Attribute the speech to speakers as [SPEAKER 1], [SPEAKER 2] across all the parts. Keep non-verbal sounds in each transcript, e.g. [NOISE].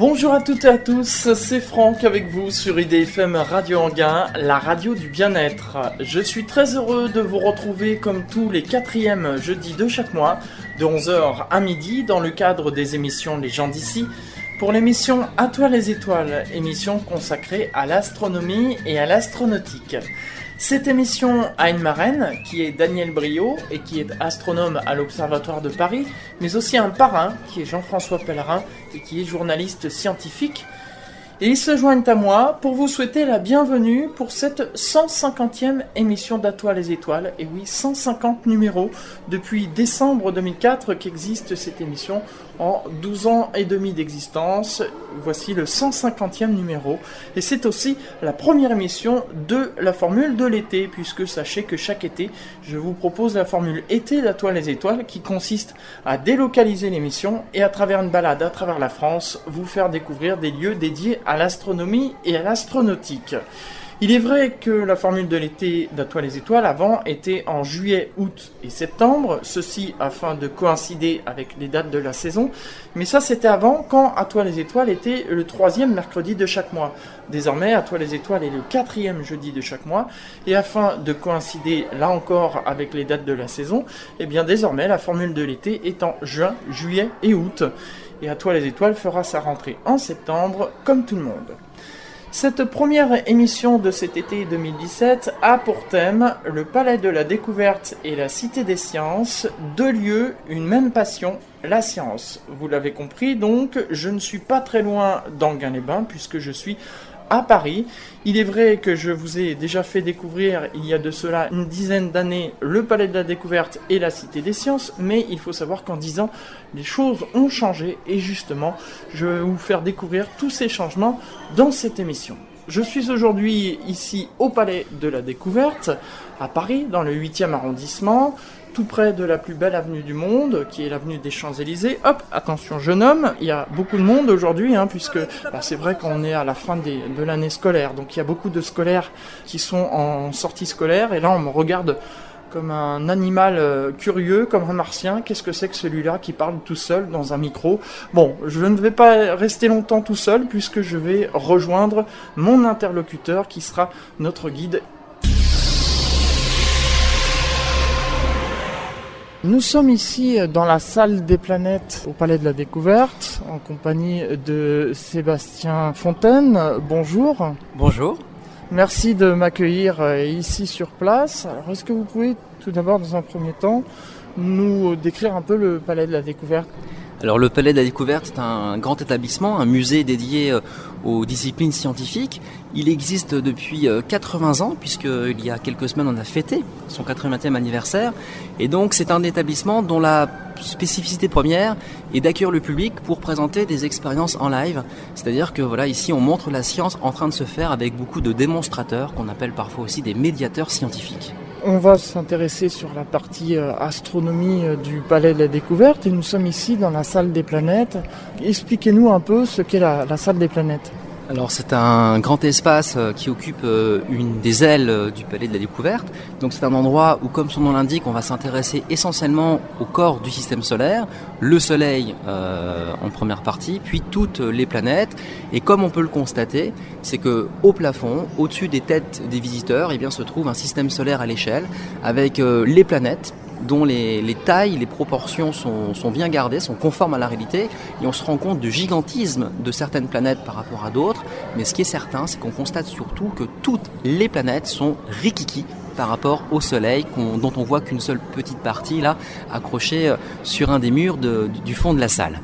[SPEAKER 1] Bonjour à toutes et à tous, c'est Franck avec vous sur IDFM Radio Anguin, la radio du bien-être. Je suis très heureux de vous retrouver comme tous les quatrièmes jeudis de chaque mois, de 11h à midi, dans le cadre des émissions Les gens d'ici, pour l'émission À toi les étoiles, émission consacrée à l'astronomie et à l'astronautique. Cette émission a une marraine qui est Daniel Brio et qui est astronome à l'Observatoire de Paris, mais aussi un parrain qui est Jean-François Pellerin et qui est journaliste scientifique. Et ils se joignent à moi pour vous souhaiter la bienvenue pour cette 150e émission d'Atoile les étoiles. Et oui, 150 numéros depuis décembre 2004 qu'existe cette émission en 12 ans et demi d'existence. Voici le 150e numéro. Et c'est aussi la première émission de la formule de l'été, puisque sachez que chaque été, je vous propose la formule été d'Atoile les étoiles qui consiste à délocaliser l'émission et à travers une balade à travers la France, vous faire découvrir des lieux dédiés à l'astronomie et à l'astronautique. Il est vrai que la formule de l'été d'Atoile les étoiles avant était en juillet, août et septembre, ceci afin de coïncider avec les dates de la saison, mais ça c'était avant quand Atoile les étoiles était le troisième mercredi de chaque mois. Désormais, Atoile les étoiles est le quatrième jeudi de chaque mois, et afin de coïncider là encore avec les dates de la saison, eh bien désormais la formule de l'été est en juin, juillet et août. Et Atoile les étoiles fera sa rentrée en septembre comme tout le monde. Cette première émission de cet été 2017 a pour thème le Palais de la Découverte et la Cité des Sciences, deux lieux, une même passion, la science. Vous l'avez compris, donc je ne suis pas très loin d'Anguin-les-Bains puisque je suis à Paris. Il est vrai que je vous ai déjà fait découvrir il y a de cela une dizaine d'années le Palais de la Découverte et la Cité des Sciences, mais il faut savoir qu'en dix ans, les choses ont changé et justement, je vais vous faire découvrir tous ces changements dans cette émission. Je suis aujourd'hui ici au Palais de la Découverte, à Paris, dans le 8e arrondissement tout près de la plus belle avenue du monde, qui est l'avenue des Champs-Élysées. Hop, attention jeune homme, il y a beaucoup de monde aujourd'hui, hein, puisque bah, c'est vrai qu'on est à la fin de l'année scolaire, donc il y a beaucoup de scolaires qui sont en sortie scolaire, et là on me regarde comme un animal euh, curieux, comme un martien. Qu'est-ce que c'est que celui-là qui parle tout seul dans un micro? Bon, je ne vais pas rester longtemps tout seul puisque je vais rejoindre mon interlocuteur qui sera notre guide Nous sommes ici dans la salle des planètes au Palais de la Découverte en compagnie de Sébastien Fontaine. Bonjour.
[SPEAKER 2] Bonjour.
[SPEAKER 1] Merci de m'accueillir euh, ici sur place. Alors est-ce que vous pouvez tout d'abord dans un premier temps nous décrire un peu le Palais de la Découverte?
[SPEAKER 2] Alors le Palais de la Découverte est un grand établissement, un musée dédié euh, aux disciplines scientifiques. Il existe depuis 80 euh, ans, puisqu'il y a quelques semaines on a fêté son 80e anniversaire. Et donc c'est un établissement dont la spécificité première est d'accueillir le public pour présenter des expériences en live. C'est-à-dire que voilà, ici on montre la science en train de se faire avec beaucoup de démonstrateurs, qu'on appelle parfois aussi des médiateurs scientifiques.
[SPEAKER 1] On va s'intéresser sur la partie euh, astronomie euh, du Palais de la Découverte et nous sommes ici dans la salle des planètes. Expliquez-nous un peu ce qu'est la, salle des planètes.
[SPEAKER 2] Alors c'est un grand espace euh, qui occupe euh, une des ailes euh, du palais de la découverte. Donc c'est un endroit où, comme son nom l'indique, on va s'intéresser essentiellement au corps du système solaire, le Soleil en première partie, puis toutes les planètes. Et comme on peut le constater, c'est que au plafond, au-dessus des têtes des visiteurs, eh bien, se trouve un système solaire à l'échelle avec les planètes dont les, tailles, les proportions sont, bien gardées, sont conformes à la réalité, et on se rend compte du gigantisme de certaines planètes par rapport à d'autres, mais ce qui est certain, c'est qu'on constate surtout que toutes les planètes sont rikiki par rapport au Soleil, dont on voit qu'une seule petite partie là, accrochée euh, sur un des murs du fond de la salle.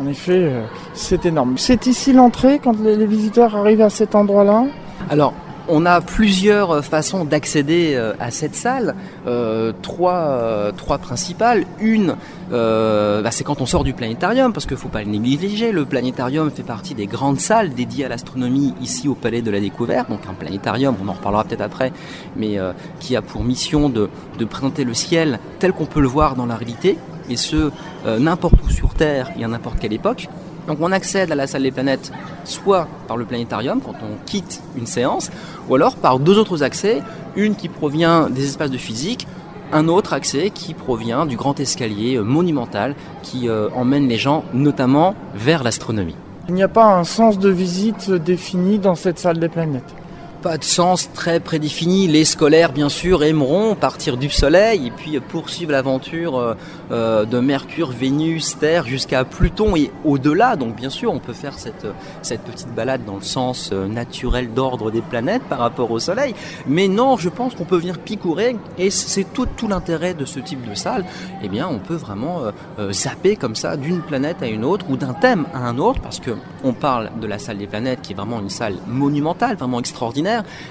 [SPEAKER 1] En effet, euh, c'est énorme. C'est ici l'entrée quand les visiteurs arrivent à cet endroit-là?
[SPEAKER 2] Alors, on a plusieurs façons d'accéder euh, à cette salle, euh, trois, euh, trois principales. Une, bah, c'est quand on sort du planétarium, parce qu'il ne faut pas le négliger. Le planétarium fait partie des grandes salles dédiées à l'astronomie ici au Palais de la Découverte. Donc un planétarium, on en reparlera peut-être après, mais qui a pour mission de, de présenter le ciel tel qu'on peut le voir dans la réalité, et ce, n'importe où sur Terre et à n'importe quelle époque. Donc on accède à la salle des planètes soit par le planétarium quand on quitte une séance, ou alors par deux autres accès, une qui provient des espaces de physique, un autre accès qui provient du grand escalier monumental qui euh, emmène les gens notamment vers l'astronomie.
[SPEAKER 1] Il n'y a pas un sens de visite défini dans cette salle des planètes
[SPEAKER 2] pas de sens très prédéfini. Les scolaires, bien sûr, aimeront partir du Soleil et puis poursuivre l'aventure euh, euh, de Mercure, Vénus, Terre jusqu'à Pluton et au-delà. Donc, bien sûr, on peut faire cette, petite balade dans le sens euh, naturel d'ordre des planètes par rapport au Soleil. Mais non, je pense qu'on peut venir picourer et c'est tout, tout l'intérêt de ce type de salle. Eh bien, on peut vraiment zapper comme ça d'une planète à une autre ou d'un thème à un autre parce que on parle de la salle des planètes qui est vraiment une salle monumentale, vraiment extraordinaire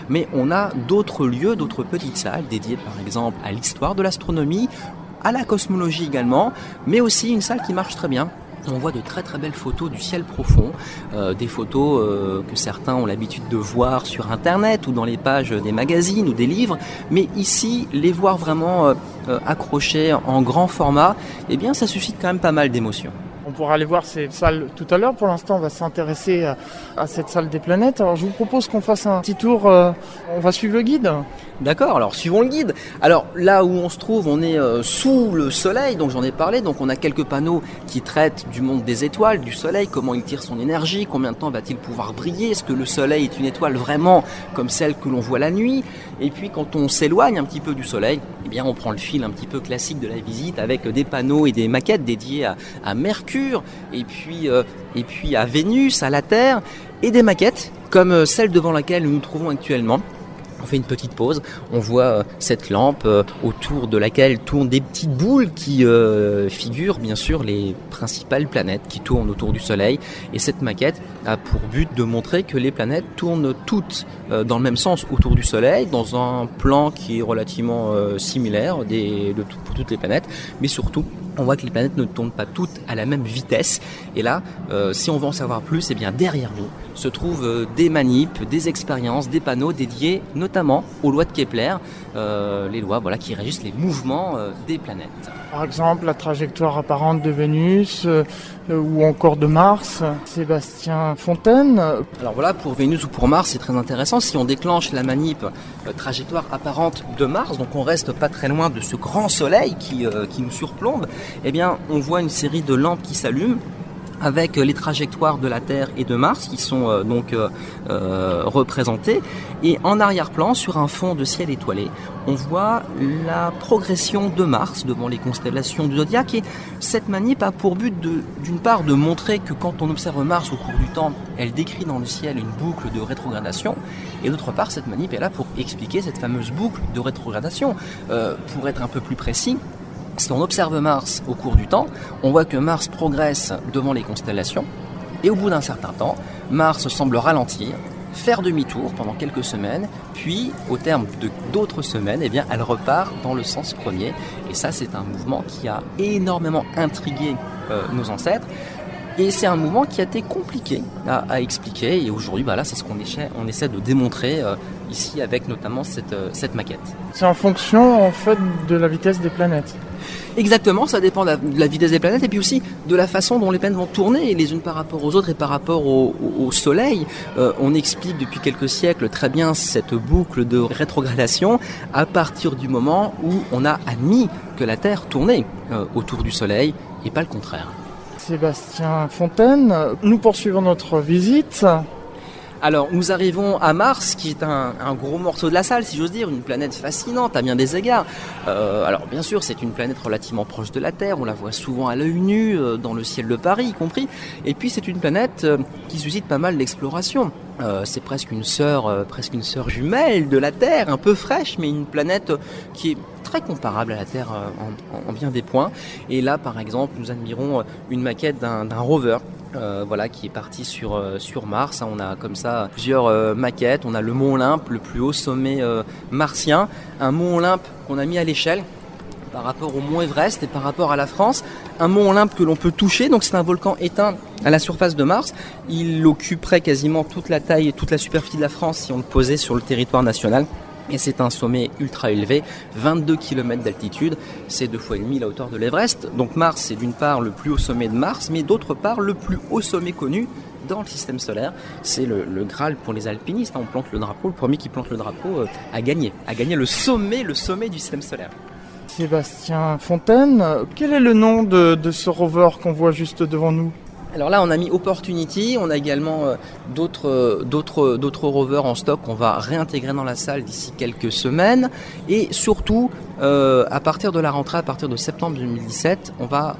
[SPEAKER 2] mais on a d'autres lieux, d'autres petites salles dédiées par exemple à l'histoire de l'astronomie, à la cosmologie également, mais aussi une salle qui marche très bien on voit de très très belles photos du ciel profond, euh, des photos euh, que certains ont l'habitude de voir sur internet ou dans les pages des magazines ou des livres, mais ici les voir vraiment euh, accrochés en grand format, eh bien ça suscite quand même pas mal d'émotions.
[SPEAKER 1] On pourra aller voir ces salles tout à l'heure. Pour l'instant, on va s'intéresser à, cette salle des planètes. Alors, je vous propose qu'on fasse un petit tour. Euh, on va suivre le guide.
[SPEAKER 2] D'accord, alors suivons le guide. Alors là où on se trouve, on est euh, sous le soleil, donc j'en ai parlé, donc on a quelques panneaux qui traitent du monde des étoiles, du soleil, comment il tire son énergie, combien de temps va-t-il pouvoir briller, est-ce que le soleil est une étoile vraiment comme celle que l'on voit la nuit? Et puis quand on s'éloigne un petit peu du soleil, eh bien on prend le fil un petit peu classique de la visite avec des panneaux et des maquettes dédiées à, Mercure, et puis, euh, et puis à Vénus, à la Terre, et des maquettes comme euh, celle devant laquelle nous nous trouvons actuellement on fait une petite pause, on voit euh, cette lampe autour de laquelle tournent des petites boules qui figurent bien sûr les principales planètes qui tournent autour du Soleil. Et cette maquette a pour but de montrer que les planètes tournent toutes dans le même sens autour du Soleil, dans un plan qui est relativement similaire pour toutes les planètes, mais surtout on voit que les planètes ne tournent pas toutes à la même vitesse. Et là, si on veut en savoir plus, eh bien derrière nous se trouvent des manips, des expériences, des panneaux dédiés notamment aux lois de Kepler, euh, les lois voilà, qui régissent les mouvements euh, des planètes.
[SPEAKER 1] Par exemple, la trajectoire apparente de Vénus euh, ou encore de Mars. Sébastien Fontaine.
[SPEAKER 2] Alors voilà, pour Vénus ou pour Mars, c'est très intéressant. Si on déclenche la manip trajectoire apparente de Mars, donc on reste pas très loin de ce grand soleil qui, qui nous surplombe, eh bien on voit une série de lampes qui s'allument avec les trajectoires de la Terre et de Mars qui sont euh, donc euh, euh, représentées. Et en arrière-plan, sur un fond de ciel étoilé, on voit la progression de Mars devant les constellations du zodiaque. Et cette manip a pour but d'une part de montrer que quand on observe Mars au cours du temps, elle décrit dans le ciel une boucle de rétrogradation. Et d'autre part, cette manip est là pour expliquer cette fameuse boucle de rétrogradation. pour être un peu plus précis, si on observe Mars au cours du temps, on voit que Mars progresse devant les constellations, et au bout d'un certain temps, Mars semble ralentir, faire demi-tour pendant quelques semaines, puis au terme d'autres semaines, eh bien, elle repart dans le sens premier. Et ça, c'est un mouvement qui a énormément intrigué euh, nos ancêtres. Et c'est un mouvement qui a été compliqué à, expliquer. Et aujourd'hui, bah là, c'est ce qu'on essaie, on essaie de démontrer euh, ici avec notamment cette, euh, cette maquette.
[SPEAKER 1] C'est en fonction en fait de la vitesse des planètes.
[SPEAKER 2] Exactement, ça dépend de la, vitesse des planètes et puis aussi de la façon dont les planètes vont tourner les unes par rapport aux autres et par rapport au, Soleil. Euh, on explique depuis quelques siècles très bien cette boucle de rétrogradation à partir du moment où on a admis que la Terre tournait euh, autour du Soleil et pas le contraire.
[SPEAKER 1] Sébastien Fontaine, nous poursuivons notre visite.
[SPEAKER 2] Alors, nous arrivons à Mars, qui est un, gros morceau de la salle, si j'ose dire, une planète fascinante à bien des égards. Euh, alors, bien sûr, c'est une planète relativement proche de la Terre, on la voit souvent à l'œil nu, euh, dans le ciel de Paris y compris. Et puis, c'est une planète euh, qui suscite pas mal d'exploration. c'est presque une sœur, presque une sœur jumelle de la Terre, un peu fraîche, mais une planète qui est très comparable à la Terre en, en bien des points. Et là, par exemple, nous admirons une maquette d'un rover euh, voilà, qui est parti sur, euh, Mars. On a comme ça plusieurs euh, maquettes. On a le mont Olympe, le plus haut sommet martien. Un mont Olympe qu'on a mis à l'échelle par rapport au mont Everest et par rapport à la France. Un mont Olympe que l'on peut toucher, donc c'est un volcan éteint à la surface de Mars. Il occuperait quasiment toute la taille et toute la superficie de la France si on le posait sur le territoire national et c'est un sommet ultra élevé, 22 km d'altitude, c'est deux fois et demi la hauteur de l'Everest. Donc Mars, c'est d'une part le plus haut sommet de Mars, mais d'autre part le plus haut sommet connu dans le système solaire. C'est le, Graal pour les alpinistes. On plante le drapeau, le premier qui plante le drapeau euh, a gagné, a gagné le sommet, le sommet du système solaire.
[SPEAKER 1] Sébastien Fontaine, quel est le nom de ce rover qu'on voit juste devant nous?
[SPEAKER 2] Alors là, on a mis Opportunity, on a également euh, d'autres, d'autres, d'autres rovers en stock qu'on va réintégrer dans la salle d'ici quelques semaines. Et surtout, à partir de la rentrée, à partir de septembre 2017, on va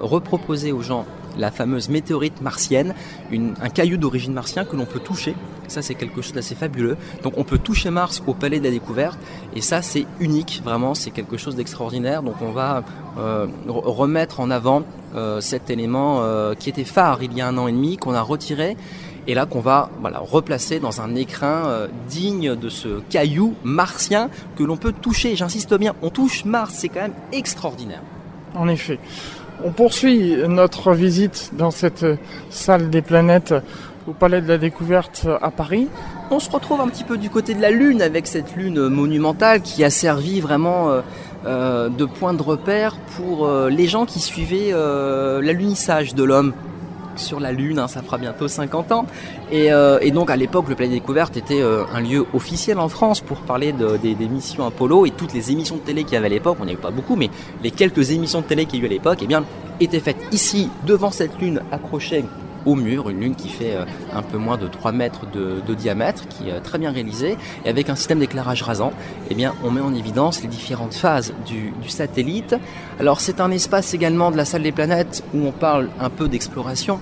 [SPEAKER 2] reproposer aux gens la fameuse météorite martienne, un caillou d'origine martienne que l'on peut toucher. Ça, c'est quelque chose d'assez fabuleux. Donc, on peut toucher Mars au Palais de la Découverte, et ça, c'est unique, vraiment, c'est quelque chose d'extraordinaire. Donc, on va euh, remettre en avant euh, cet élément euh, qui était phare il y a un an et demi, qu'on a retiré, et là qu'on va voilà, replacer dans un écrin digne de ce caillou martien que l'on peut toucher. J'insiste bien, on touche Mars, c'est quand même extraordinaire.
[SPEAKER 1] En effet. On poursuit notre visite dans cette salle des planètes au Palais de la Découverte à Paris.
[SPEAKER 2] On se retrouve un petit peu du côté de la Lune avec cette Lune monumentale qui a servi vraiment euh, euh, de point de repère pour euh, les gens qui suivaient l'alunissage de l'homme sur la Lune, hein, ça fera bientôt 50 ans. Et, donc à l'époque, le Palais des Découvertes était un lieu officiel en France pour parler des, missions Apollo et toutes les émissions de télé qu'il y avait à l'époque, on n'y avait pas beaucoup, mais les quelques émissions de télé qu'il y a eu à l'époque, eh bien, étaient faites ici, devant cette Lune accrochée au mur, une lune qui fait euh, un peu moins de 3 mètres de, diamètre, qui est très bien réalisée, et avec un système d'éclairage rasant, eh bien, on met en évidence les différentes phases du satellite. Alors c'est un espace également de la salle des planètes où on parle un peu d'exploration,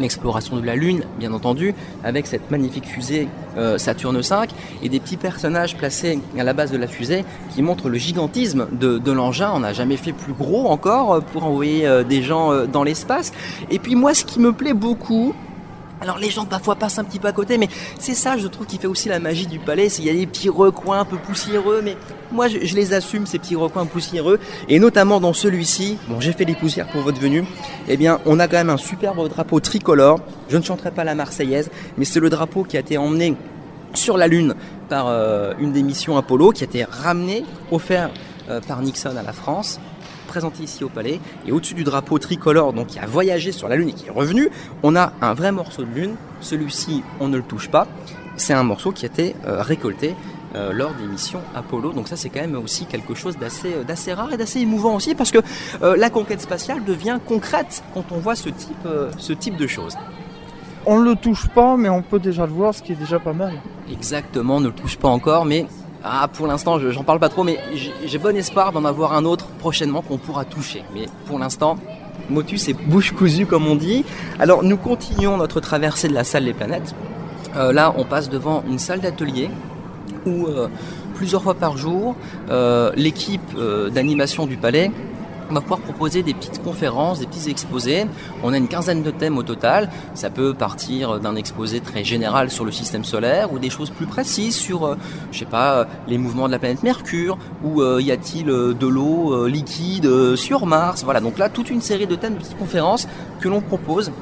[SPEAKER 2] l'exploration de la Lune, bien entendu, avec cette magnifique fusée euh, Saturne V et des petits personnages placés à la base de la fusée qui montrent le gigantisme de, l'engin. On n'a jamais fait plus gros encore euh, pour envoyer euh, des gens dans l'espace. Et puis moi, ce qui me plaît beaucoup, alors les gens parfois passent un petit peu à côté, mais c'est ça, je trouve, qui fait aussi la magie du palais. Il y a des petits recoins un peu poussiéreux, mais moi je, les assume ces petits recoins poussiéreux, et notamment dans celui-ci. Bon, j'ai fait des poussières pour votre venue. Eh bien, on a quand même un superbe drapeau tricolore. Je ne chanterai pas la Marseillaise, mais c'est le drapeau qui a été emmené sur la Lune par euh, une des missions Apollo, qui a été ramené, offert euh, par Nixon à la France présenté ici au Palais. Et au-dessus du drapeau tricolore, donc qui a voyagé sur la Lune et qui est revenu, on a un vrai morceau de Lune. Celui-ci, on ne le touche pas. C'est un morceau qui a été euh, récolté euh, lors des missions Apollo. Donc ça, c'est quand même aussi quelque chose d'assez, euh, rare et d'assez émouvant aussi, parce que la conquête spatiale devient concrète quand on voit ce type, ce type de choses.
[SPEAKER 1] On ne le touche pas, mais on peut déjà le voir, ce qui est déjà pas mal.
[SPEAKER 2] Exactement, on ne le touche pas encore, mais ah, pour l'instant, j'en parle pas trop, mais j'ai bon espoir d'en avoir un autre prochainement qu'on pourra toucher. Mais pour l'instant, motus et bouche cousue, comme on dit. Alors, nous continuons notre traversée de la salle des planètes. Euh, là, on passe devant une salle d'atelier où euh, plusieurs fois par jour, euh, l'équipe d'animation du palais on va pouvoir proposer des petites conférences, des petits exposés. On a une quinzaine de thèmes au total. Ça peut partir d'un exposé très général sur le système solaire ou des choses plus précises sur, euh, je sais pas, les mouvements de la planète Mercure ou euh, y a-t-il euh, de l'eau liquide sur Mars. Voilà, donc là toute une série de thèmes, de petites conférences que l'on propose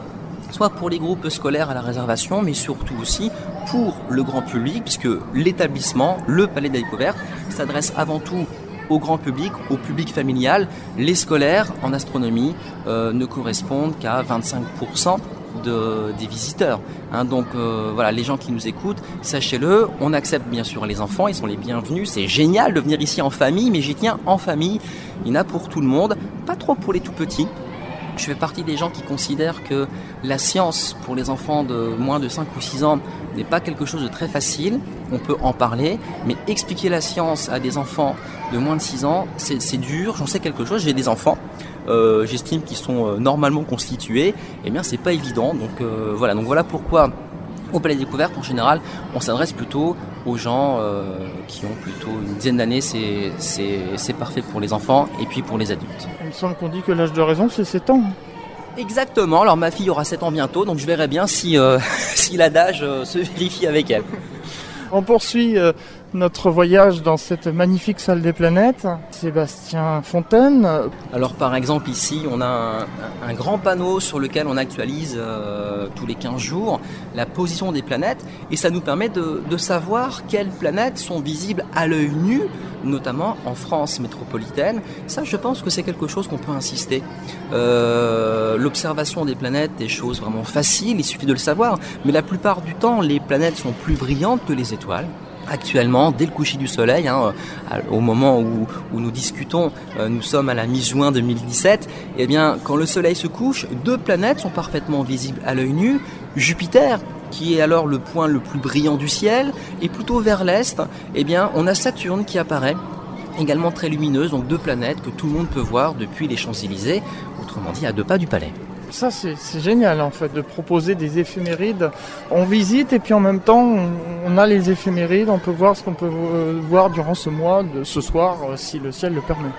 [SPEAKER 2] soit pour les groupes scolaires à la réservation, mais surtout aussi pour le grand public, puisque l'établissement, le Palais de la s'adresse avant tout au grand public, au public familial. Les scolaires en astronomie euh, ne correspondent qu'à 25% de, des visiteurs. Hein. donc euh, voilà, les gens qui nous écoutent, sachez-le, on accepte bien sûr les enfants, ils sont les bienvenus. C'est génial de venir ici en famille, mais j'y tiens en famille. Il y en a pour tout le monde, pas trop pour les tout petits. Je fais partie des gens qui considèrent que la science pour les enfants de moins de 5 ou 6 ans n'est pas quelque chose de très facile. On peut en parler, mais expliquer la science à des enfants de moins de 6 ans, c'est dur. J'en sais quelque chose. J'ai des enfants. Euh, j'estime qu'ils sont euh, normalement constitués. Eh bien, c'est pas évident. Donc euh, voilà. Donc voilà pourquoi au Palais Découverte, en général, on s'adresse plutôt aux gens qui ont plutôt une dizaine d'années, c'est parfait pour les enfants et puis pour les adultes.
[SPEAKER 1] Il me semble qu'on dit que l'âge de raison, c'est 7 ans.
[SPEAKER 2] Exactement, alors ma fille aura 7 ans bientôt, donc je verrai bien si, euh, [LAUGHS] si l'adage euh, se vérifie avec elle.
[SPEAKER 1] On poursuit euh, notre voyage dans cette magnifique salle des planètes. Sébastien Fontaine.
[SPEAKER 2] Alors par exemple ici on a un, grand panneau sur lequel on actualise euh, tous les 15 jours la position des planètes et ça nous permet de, savoir quelles planètes sont visibles à l'œil nu, notamment en France métropolitaine. Ça je pense que c'est quelque chose qu'on peut insister. Euh, l'observation des planètes est chose vraiment facile, il suffit de le savoir, mais la plupart du temps les planètes sont plus brillantes que les étoiles actuellement, dès le coucher du soleil, hein, au moment où, nous discutons, nous sommes à la mi-juin 2017, et eh bien, quand le soleil se couche, deux planètes sont parfaitement visibles à l'œil nu. Jupiter, qui est alors le point le plus brillant du ciel, et plutôt vers l'est, eh bien, on a Saturne qui apparaît également très lumineuse, donc deux planètes que tout le monde peut voir depuis les Champs-Élysées, autrement dit à deux pas du palais.
[SPEAKER 1] Ça, c'est génial en fait de proposer des éphémérides. On visite et puis en même temps, on, a les éphémérides, on peut voir ce qu'on peut euh, voir durant ce mois, de ce soir, euh, si le ciel le permet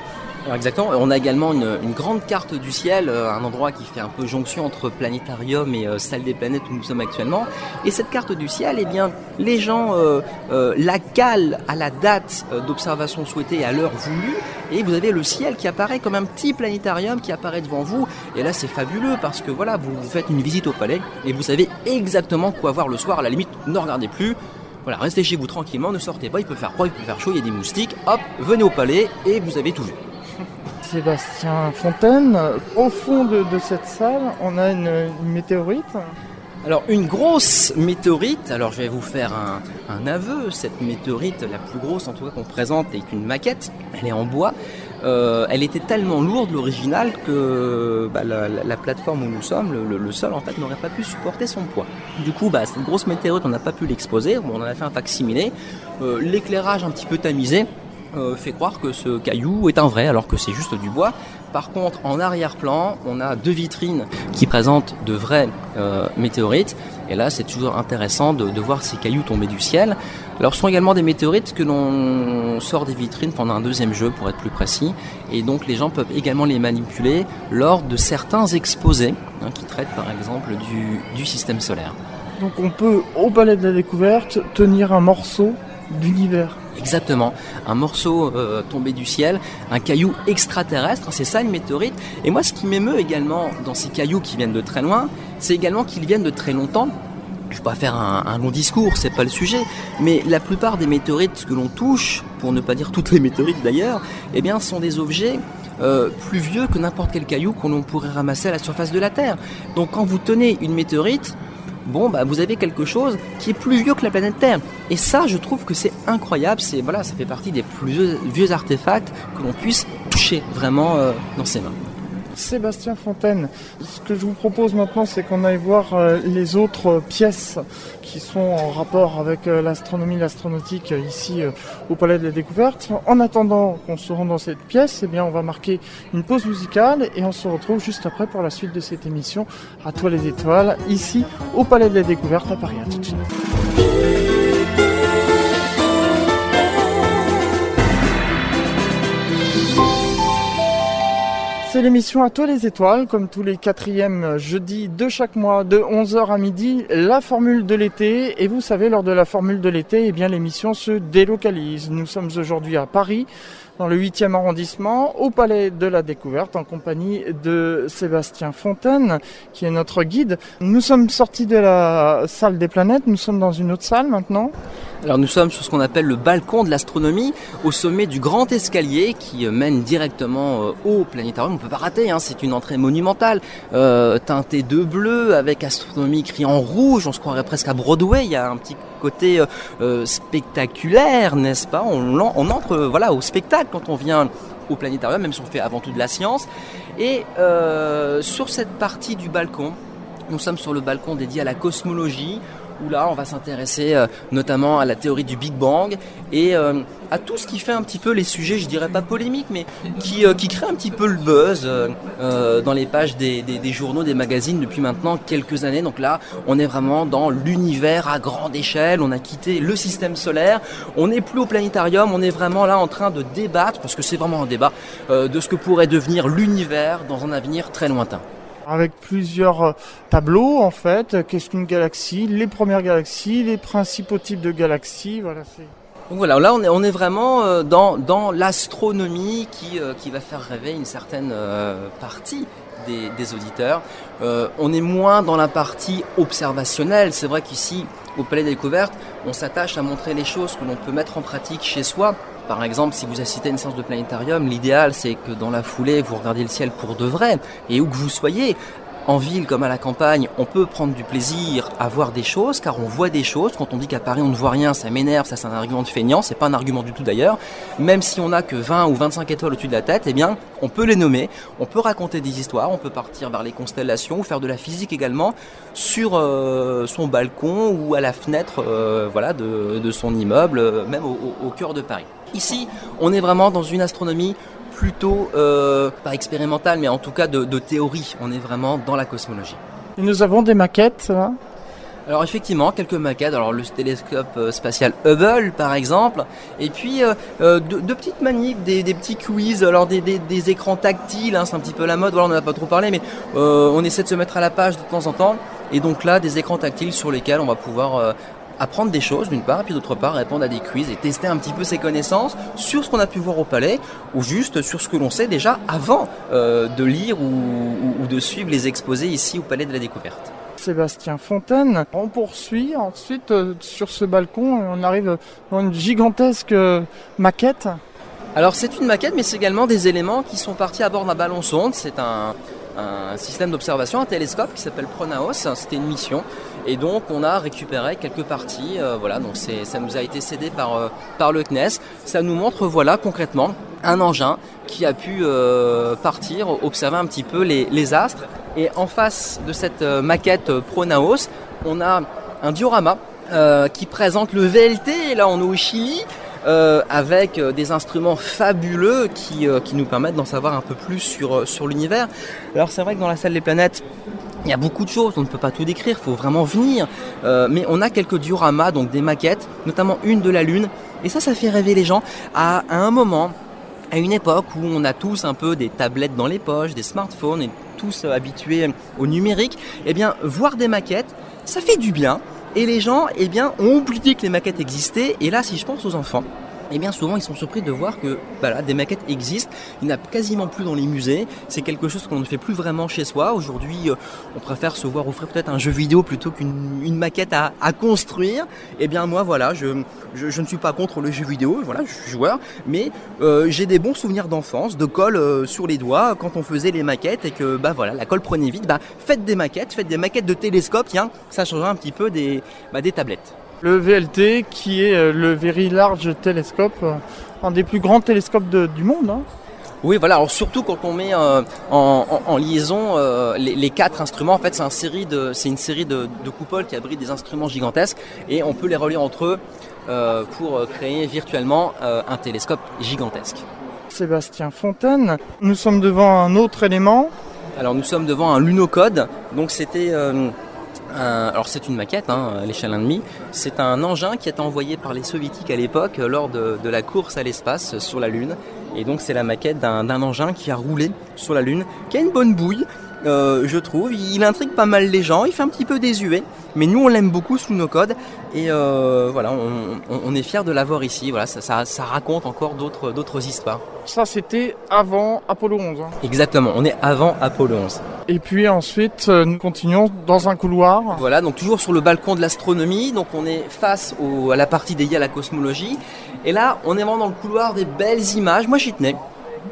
[SPEAKER 2] exactement. On a également une, grande carte du ciel, euh, un endroit qui fait un peu jonction entre planétarium et euh, salle des planètes où nous sommes actuellement. Et cette carte du ciel, eh bien, les gens euh, la calent à la date d'observation souhaitée et à l'heure voulue. Et vous avez le ciel qui apparaît comme un petit planétarium qui apparaît devant vous. Et là, c'est fabuleux parce que voilà, vous, vous faites une visite au palais et vous savez exactement quoi voir le soir. À la limite, ne regardez plus. Voilà, restez chez vous tranquillement, ne sortez pas, il peut faire froid, il peut faire chaud, il y a des moustiques, hop, venez au palais et vous avez tout vu.
[SPEAKER 1] Sébastien Fontaine. Au fond de, cette salle, on a une, météorite.
[SPEAKER 2] Alors une grosse météorite, alors je vais vous faire un, aveu, cette météorite la plus grosse en tout cas qu'on présente est une maquette, elle est en bois, euh, elle était tellement lourde l'original que bah, la, plateforme où nous sommes, le, sol en fait n'aurait pas pu supporter son poids. Du coup bah, cette grosse météorite on n'a pas pu l'exposer, on en a fait un facsimilé, euh, l'éclairage un petit peu tamisé, euh, fait croire que ce caillou est un vrai alors que c'est juste du bois. Par contre, en arrière-plan, on a deux vitrines qui présentent de vrais euh, météorites. Et là, c'est toujours intéressant de, voir ces cailloux tomber du ciel. Alors, ce sont également des météorites que l'on sort des vitrines pendant un deuxième jeu, pour être plus précis. Et donc, les gens peuvent également les manipuler lors de certains exposés hein, qui traitent, par exemple, du, du système solaire.
[SPEAKER 1] Donc, on peut, au palais de la découverte, tenir un morceau d'univers.
[SPEAKER 2] Exactement, un morceau euh, tombé du ciel, un caillou extraterrestre, c'est ça une météorite. Et moi ce qui m'émeut également dans ces cailloux qui viennent de très loin, c'est également qu'ils viennent de très longtemps. Je ne vais pas faire un, long discours, c'est pas le sujet, mais la plupart des météorites que l'on touche, pour ne pas dire toutes les météorites d'ailleurs, eh bien sont des objets euh, plus vieux que n'importe quel caillou qu'on pourrait ramasser à la surface de la Terre. Donc quand vous tenez une météorite, bon, bah, vous avez quelque chose qui est plus vieux que la planète Terre. Et ça, je trouve que c'est incroyable. C'est voilà, ça fait partie des plus vieux, artefacts que l'on puisse toucher vraiment euh, dans ses mains.
[SPEAKER 1] Sébastien Fontaine. Ce que je vous propose maintenant, c'est qu'on aille voir euh, les autres pièces qui sont en rapport avec euh, l'astronomie, l'astronautique euh, ici au Palais de la Découverte. En attendant qu'on se rende dans cette pièce, eh bien, on va marquer une pause musicale et on se retrouve juste après pour la suite de cette émission à toi les étoiles, ici au Palais de la Découverte à Paris. À tout de suite. C'est l'émission À toi les étoiles, comme tous les quatrièmes jeudis de chaque mois, de 11h à midi, la formule de l'été. Et vous savez, lors de la formule de l'été, eh bien l'émission se délocalise. Nous sommes aujourd'hui à Paris, dans le 8e arrondissement, au Palais de la Découverte, en compagnie de Sébastien Fontaine, qui est notre guide. Nous sommes sortis de la salle des planètes, nous sommes dans une autre salle maintenant.
[SPEAKER 2] Alors nous sommes sur ce qu'on appelle le balcon de l'astronomie, au sommet du grand escalier qui euh, mène directement euh, au planétarium. On ne peut pas rater, hein, c'est une entrée monumentale, euh, teintée de bleu, avec astronomie écrit en rouge. On se croirait presque à Broadway. Il y a un petit côté spectaculaire, n'est-ce pas? On, entre voilà au spectacle quand on vient au planétarium, même si on fait avant tout de la science. Et sur cette partie du balcon, nous sommes sur le balcon dédié à la cosmologie où là on va s'intéresser euh, notamment à la théorie du Big Bang et euh, à tout ce qui fait un petit peu les sujets, je dirais pas polémiques, mais qui, euh, qui crée un petit peu le buzz dans les pages des, des, journaux, des magazines depuis maintenant quelques années. Donc là, on est vraiment dans l'univers à grande échelle, on a quitté le système solaire, on n'est plus au planétarium, on est vraiment là en train de débattre, parce que c'est vraiment un débat, de ce que pourrait devenir l'univers dans un avenir très lointain
[SPEAKER 1] avec plusieurs euh, tableaux en fait. Qu'est-ce qu'une galaxie? Les premières galaxies, les principaux types de galaxies. Voilà,
[SPEAKER 2] donc voilà, là on est, vraiment euh, dans, l'astronomie qui, euh, qui va faire rêver une certaine partie des, des auditeurs. on est moins dans la partie observationnelle. C'est vrai qu'ici, au Palais des Découvertes, on s'attache à montrer les choses que l'on peut mettre en pratique chez soi. Par exemple, si vous assistez à une séance de planétarium, l'idéal c'est que dans la foulée, vous regardiez le ciel pour de vrai, et où que vous soyez, en ville comme à la campagne, on peut prendre du plaisir à voir des choses, car on voit des choses. Quand on dit qu'à Paris on ne voit rien, ça m'énerve, ça c'est un argument de feignant, c'est pas un argument du tout d'ailleurs. Même si on n'a que 20 ou 25 étoiles au-dessus de la tête, eh bien, on peut les nommer, on peut raconter des histoires, on peut partir vers les constellations ou faire de la physique également sur euh, son balcon ou à la fenêtre euh, voilà, de, son immeuble, même au cœur de Paris. Ici, on est vraiment dans une astronomie plutôt, euh, pas expérimentale, mais en tout cas de, théorie. On est vraiment dans la cosmologie.
[SPEAKER 1] Et nous avons des maquettes
[SPEAKER 2] alors effectivement, quelques maquettes, alors le télescope euh, spatial Hubble par exemple, et puis euh, deux, petites manips, des, petits quiz, alors des, écrans tactiles, hein, c'est un petit peu la mode, voilà, on n'en a pas trop parlé, mais on essaie de se mettre à la page de temps en temps, et donc là des écrans tactiles sur lesquels on va pouvoir apprendre des choses d'une part, et puis d'autre part répondre à des quiz et tester un petit peu ses connaissances sur ce qu'on a pu voir au palais ou juste sur ce que l'on sait déjà avant euh, de lire ou, de suivre les exposés ici au palais de la découverte.
[SPEAKER 1] Sébastien Fontaine. On poursuit ensuite euh, sur ce balcon, on arrive dans une gigantesque euh, maquette.
[SPEAKER 2] Alors c'est une maquette, mais c'est également des éléments qui sont partis à bord d'un ballon sonde. C'est un, un système d'observation, un télescope qui s'appelle Pronaos. C'était une mission. Et donc on a récupéré quelques parties. Euh, voilà, donc ça nous a été cédé par, euh, par le CNES. Ça nous montre voilà concrètement un engin qui a pu euh, partir, observer un petit peu les, les, astres. Et en face de cette maquette Pronaos, on a un diorama qui présente le VLT. Et là on est au Chili. Avec des instruments fabuleux qui, qui nous permettent d'en savoir un peu plus sur, sur l'univers. Alors c'est vrai que dans la salle des planètes, il y a beaucoup de choses, on ne peut pas tout décrire, il faut vraiment venir. mais on a quelques dioramas, donc des maquettes, notamment une de la Lune. Et ça, ça fait rêver les gens à, un moment, à une époque où on a tous un peu des tablettes dans les poches, des smartphones, et tous habitués au numérique. Eh bien, voir des maquettes, ça fait du bien. Et les gens, eh bien, ont oublié que les maquettes existaient. Et là, si je pense aux enfants, et eh bien souvent ils sont surpris de voir que voilà, des maquettes existent. Il n'y en a quasiment plus dans les musées. C'est quelque chose qu'on ne fait plus vraiment chez soi. Aujourd'hui, euh, on préfère se voir offrir peut-être un jeu vidéo plutôt qu'une maquette à, construire. Et eh bien moi voilà, je, je, ne suis pas contre le jeu vidéo, voilà, je suis joueur, mais euh, j'ai des bons souvenirs d'enfance, de colle euh, sur les doigts quand on faisait les maquettes et que bah voilà, la colle prenait vite. Bah faites des maquettes, faites des maquettes de télescope, tiens, ça changera un petit peu des, bah, des tablettes.
[SPEAKER 1] Le VLT qui est euh, le Very Large Telescope, euh, un des plus grands télescopes du monde. Hein.
[SPEAKER 2] Oui, voilà. Alors surtout quand on met euh, en, liaison les, quatre instruments, en fait, c'est une série de, c'est une série de, coupoles qui abritent des instruments gigantesques et on peut les relier entre eux pour créer virtuellement un télescope gigantesque.
[SPEAKER 1] Sébastien Fontaine, nous sommes devant un autre élément.
[SPEAKER 2] Alors nous sommes devant un lunocode. Donc c'était alors c'est une maquette hein, à l'échelle 1,5. C'est un engin qui a été envoyé par les soviétiques à l'époque lors de, la course à l'espace sur la Lune. Et donc c'est la maquette d'un engin qui a roulé sur la Lune, qui a une bonne bouille, euh, je trouve. Il intrigue pas mal les gens, il fait un petit peu désuet, mais nous on l'aime beaucoup sous nos codes et euh, voilà, on, est fiers de l'avoir ici. Voilà, ça, ça, raconte encore d'autres, d'autres histoires.
[SPEAKER 1] Ça c'était avant Apollo 11. Hein.
[SPEAKER 2] Exactement, on est avant Apollo 11.
[SPEAKER 1] Et puis ensuite euh, nous continuons dans un couloir.
[SPEAKER 2] Voilà, donc toujours sur le balcon de l'astronomie, donc on est face à la partie dédiée à la cosmologie. Et là, on est vraiment dans le couloir des belles images. Moi j'y tenais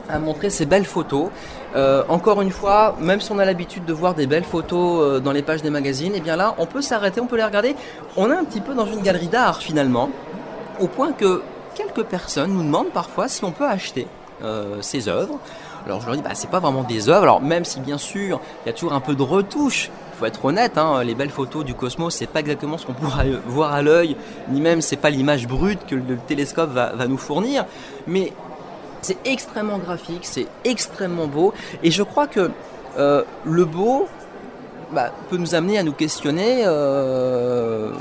[SPEAKER 2] à montrer ces belles photos. Euh, encore une fois, même si on a l'habitude de voir des belles photos euh, dans les pages des magazines, et eh bien là, on peut s'arrêter, on peut les regarder. On est un petit peu dans une galerie d'art finalement, au point que quelques personnes nous demandent parfois si on peut acheter euh, ces œuvres. Alors je leur dis, bah, c'est pas vraiment des œuvres. Alors même si bien sûr, il y a toujours un peu de retouche. Il faut être honnête, hein, les belles photos du cosmos, c'est pas exactement ce qu'on pourra voir à l'œil, ni même c'est pas l'image brute que le télescope va, va nous fournir. Mais c'est extrêmement graphique, c'est extrêmement beau. Et je crois que euh, le beau bah, peut nous amener à nous questionner euh,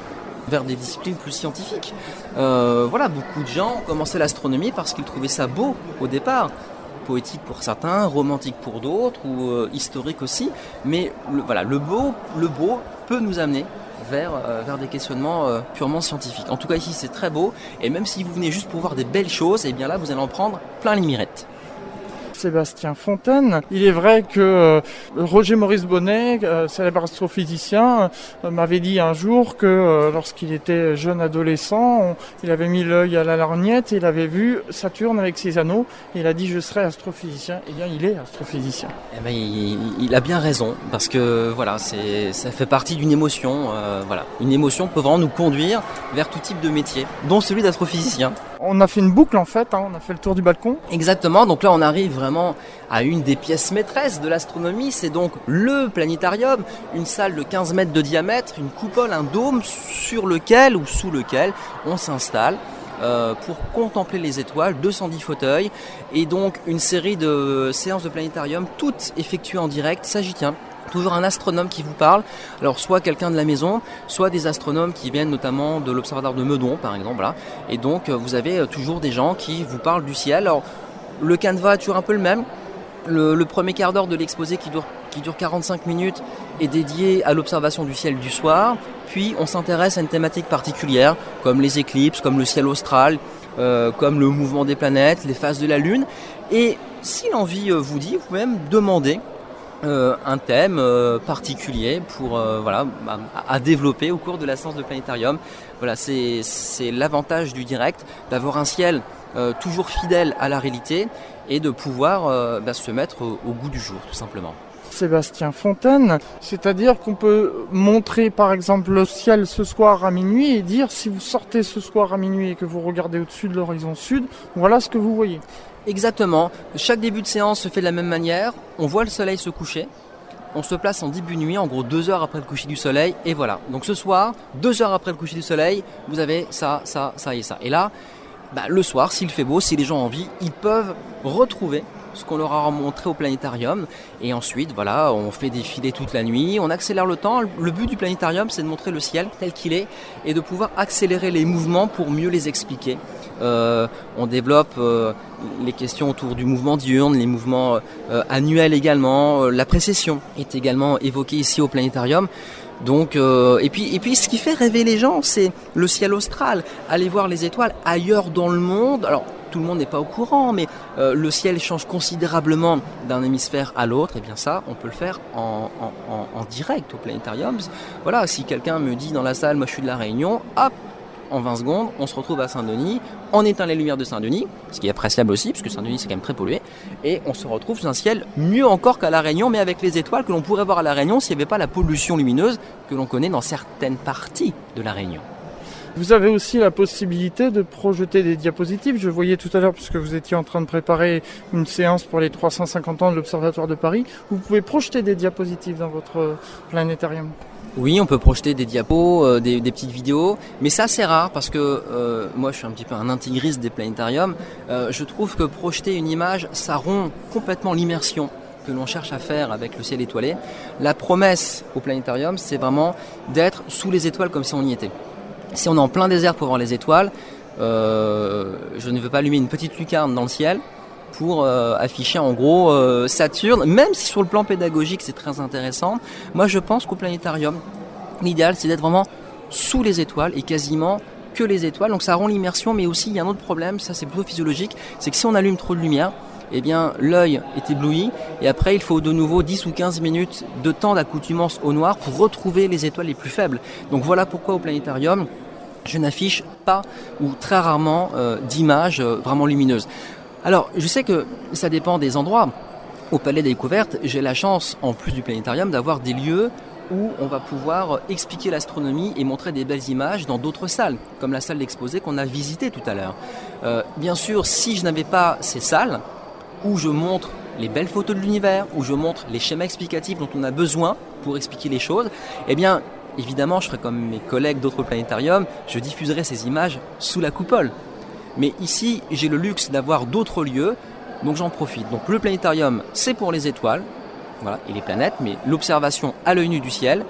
[SPEAKER 2] vers des disciplines plus scientifiques. Euh, voilà, beaucoup de gens ont commencé l'astronomie parce qu'ils trouvaient ça beau au départ. Poétique pour certains, romantique pour d'autres, ou historique aussi. Mais voilà, le beau, le beau peut nous amener vers, euh, vers des questionnements euh, purement scientifiques. En tout cas ici c'est très beau et même si vous venez juste pour voir des belles choses, eh bien là vous allez en prendre plein les mirettes.
[SPEAKER 1] Sébastien Fontaine. Il est vrai que euh, Roger Maurice Bonnet, euh, célèbre astrophysicien, euh, m'avait dit un jour que lorsqu'il était jeune adolescent, il avait mis l'œil à la lorgnette et il avait vu Saturne avec ses anneaux. Et il a dit je serai astrophysicien. Eh bien, il est astrophysicien.
[SPEAKER 2] Eh ben, il, a bien raison parce que voilà, c'est ça fait partie d'une émotion. voilà, une émotion peut vraiment nous conduire vers tout type de métier, dont celui d'astrophysicien.
[SPEAKER 1] On a fait une boucle en fait, hein, on a fait le tour du balcon.
[SPEAKER 2] Exactement, donc là on arrive à une des pièces maîtresses de l'astronomie, c'est donc le planétarium, une salle de 15 mètres de diamètre, une coupole, un dôme sur lequel ou sous lequel on s'installe. Euh, pour contempler les étoiles, 210 fauteuils et donc une série de séances de planétarium toutes effectuées en direct, tient toujours un astronome qui vous parle. Alors soit quelqu'un de la maison, soit des astronomes qui viennent notamment de l'observatoire de Meudon par exemple. Et donc euh, vous avez euh, toujours des gens qui vous parlent du ciel. Le canevas toujours un peu le même. Le, premier quart d'heure de l'exposé qui dure, qui dure 45 minutes est dédié à l'observation du ciel du soir. Puis on s'intéresse à une thématique particulière comme les éclipses, comme le ciel austral, euh, comme le mouvement des planètes, les phases de la Lune. Et si l'envie vous dit, vous pouvez même demander euh, un thème euh, particulier pour euh, voilà à, développer au cours de la séance de planétarium. Voilà, c'est l'avantage du direct d'avoir un ciel toujours fidèle à la réalité et de pouvoir bah, se mettre au, goût du jour tout simplement.
[SPEAKER 1] Sébastien Fontaine, c'est-à-dire qu'on peut montrer par exemple le ciel ce soir à minuit et dire si vous sortez ce soir à minuit et que vous regardez au-dessus de l'horizon sud, voilà ce que vous voyez.
[SPEAKER 2] Exactement. Chaque début de séance se fait de la même manière. On voit le soleil se coucher. On se place en début de nuit, en gros deux heures après le coucher du soleil, et voilà. Donc ce soir, deux heures après le coucher du soleil, vous avez ça, ça, ça et ça. Et là, bah, le soir, s'il fait beau, si les gens ont envie, ils peuvent retrouver ce qu'on leur a montré au planétarium. Et ensuite, voilà, on fait défiler toute la nuit, on accélère le temps. Le but du planétarium, c'est de montrer le ciel tel qu'il est et de pouvoir accélérer les mouvements pour mieux les expliquer. Euh, on développe euh, les questions autour du mouvement diurne, les mouvements euh, annuels également. la précession est également évoquée ici au planétarium. Donc, et puis, et puis, ce qui fait rêver les gens, c'est le ciel austral. Aller voir les étoiles ailleurs dans le monde. Alors, tout le monde n'est pas au courant, mais le ciel change considérablement d'un hémisphère à l'autre. Et bien ça, on peut le faire en, en direct au planétarium. Voilà, si quelqu'un me dit dans la salle, moi je suis de la Réunion, hop, en 20 secondes, on se retrouve à Saint-Denis, on éteint les lumières de Saint-Denis, ce qui est appréciable aussi, puisque Saint-Denis c'est quand même très pollué, et on se retrouve sous un ciel mieux encore qu'à La Réunion, mais avec les étoiles que l'on pourrait voir à La Réunion s'il n'y avait pas la pollution lumineuse que l'on connaît dans certaines parties de La Réunion.
[SPEAKER 1] Vous avez aussi la possibilité de projeter des diapositives. Je voyais tout à l'heure, puisque vous étiez en train de préparer une séance pour les 350 ans de l'Observatoire de Paris, vous pouvez projeter des diapositives dans votre planétarium.
[SPEAKER 2] Oui, on peut projeter des diapos, euh, des, petites vidéos, mais ça c'est rare parce que euh, moi je suis un petit peu un intégriste des planétariums. Euh, je trouve que projeter une image, ça rompt complètement l'immersion que l'on cherche à faire avec le ciel étoilé. La promesse au planétarium, c'est vraiment d'être sous les étoiles comme si on y était. Si on est en plein désert pour voir les étoiles, je ne veux pas allumer une petite lucarne dans le ciel, pour euh, afficher en gros euh, Saturne, même si sur le plan pédagogique c'est très intéressant. Moi je pense qu'au planétarium, l'idéal c'est d'être vraiment sous les étoiles et quasiment que les étoiles. Donc ça rend l'immersion, mais aussi il y a un autre problème, ça c'est plutôt physiologique, c'est que si on allume trop de lumière, eh bien l'œil est ébloui et après il faut de nouveau 10 ou 15 minutes de temps d'accoutumance au noir pour retrouver les étoiles les plus faibles. Donc voilà pourquoi au planétarium je n'affiche pas ou très rarement euh, d'images vraiment lumineuses. Alors, je sais que ça dépend des endroits. Au Palais des Découvertes, j'ai la chance, en plus du planétarium, d'avoir des lieux où on va pouvoir expliquer l'astronomie et montrer des belles images dans d'autres salles, comme la salle d'exposé qu'on a visitée tout à l'heure. Euh, bien sûr, si je n'avais pas ces salles où je montre les belles photos de l'univers, où je montre les schémas explicatifs dont on a besoin pour expliquer les choses, eh bien, évidemment, je ferai comme mes collègues d'autres planétariums, je diffuserai ces images sous la coupole. Mais ici, j'ai le luxe d'avoir d'autres lieux, donc j'en profite. Donc le planétarium, c'est pour les étoiles voilà, et les planètes, mais l'observation à l'œil nu du ciel,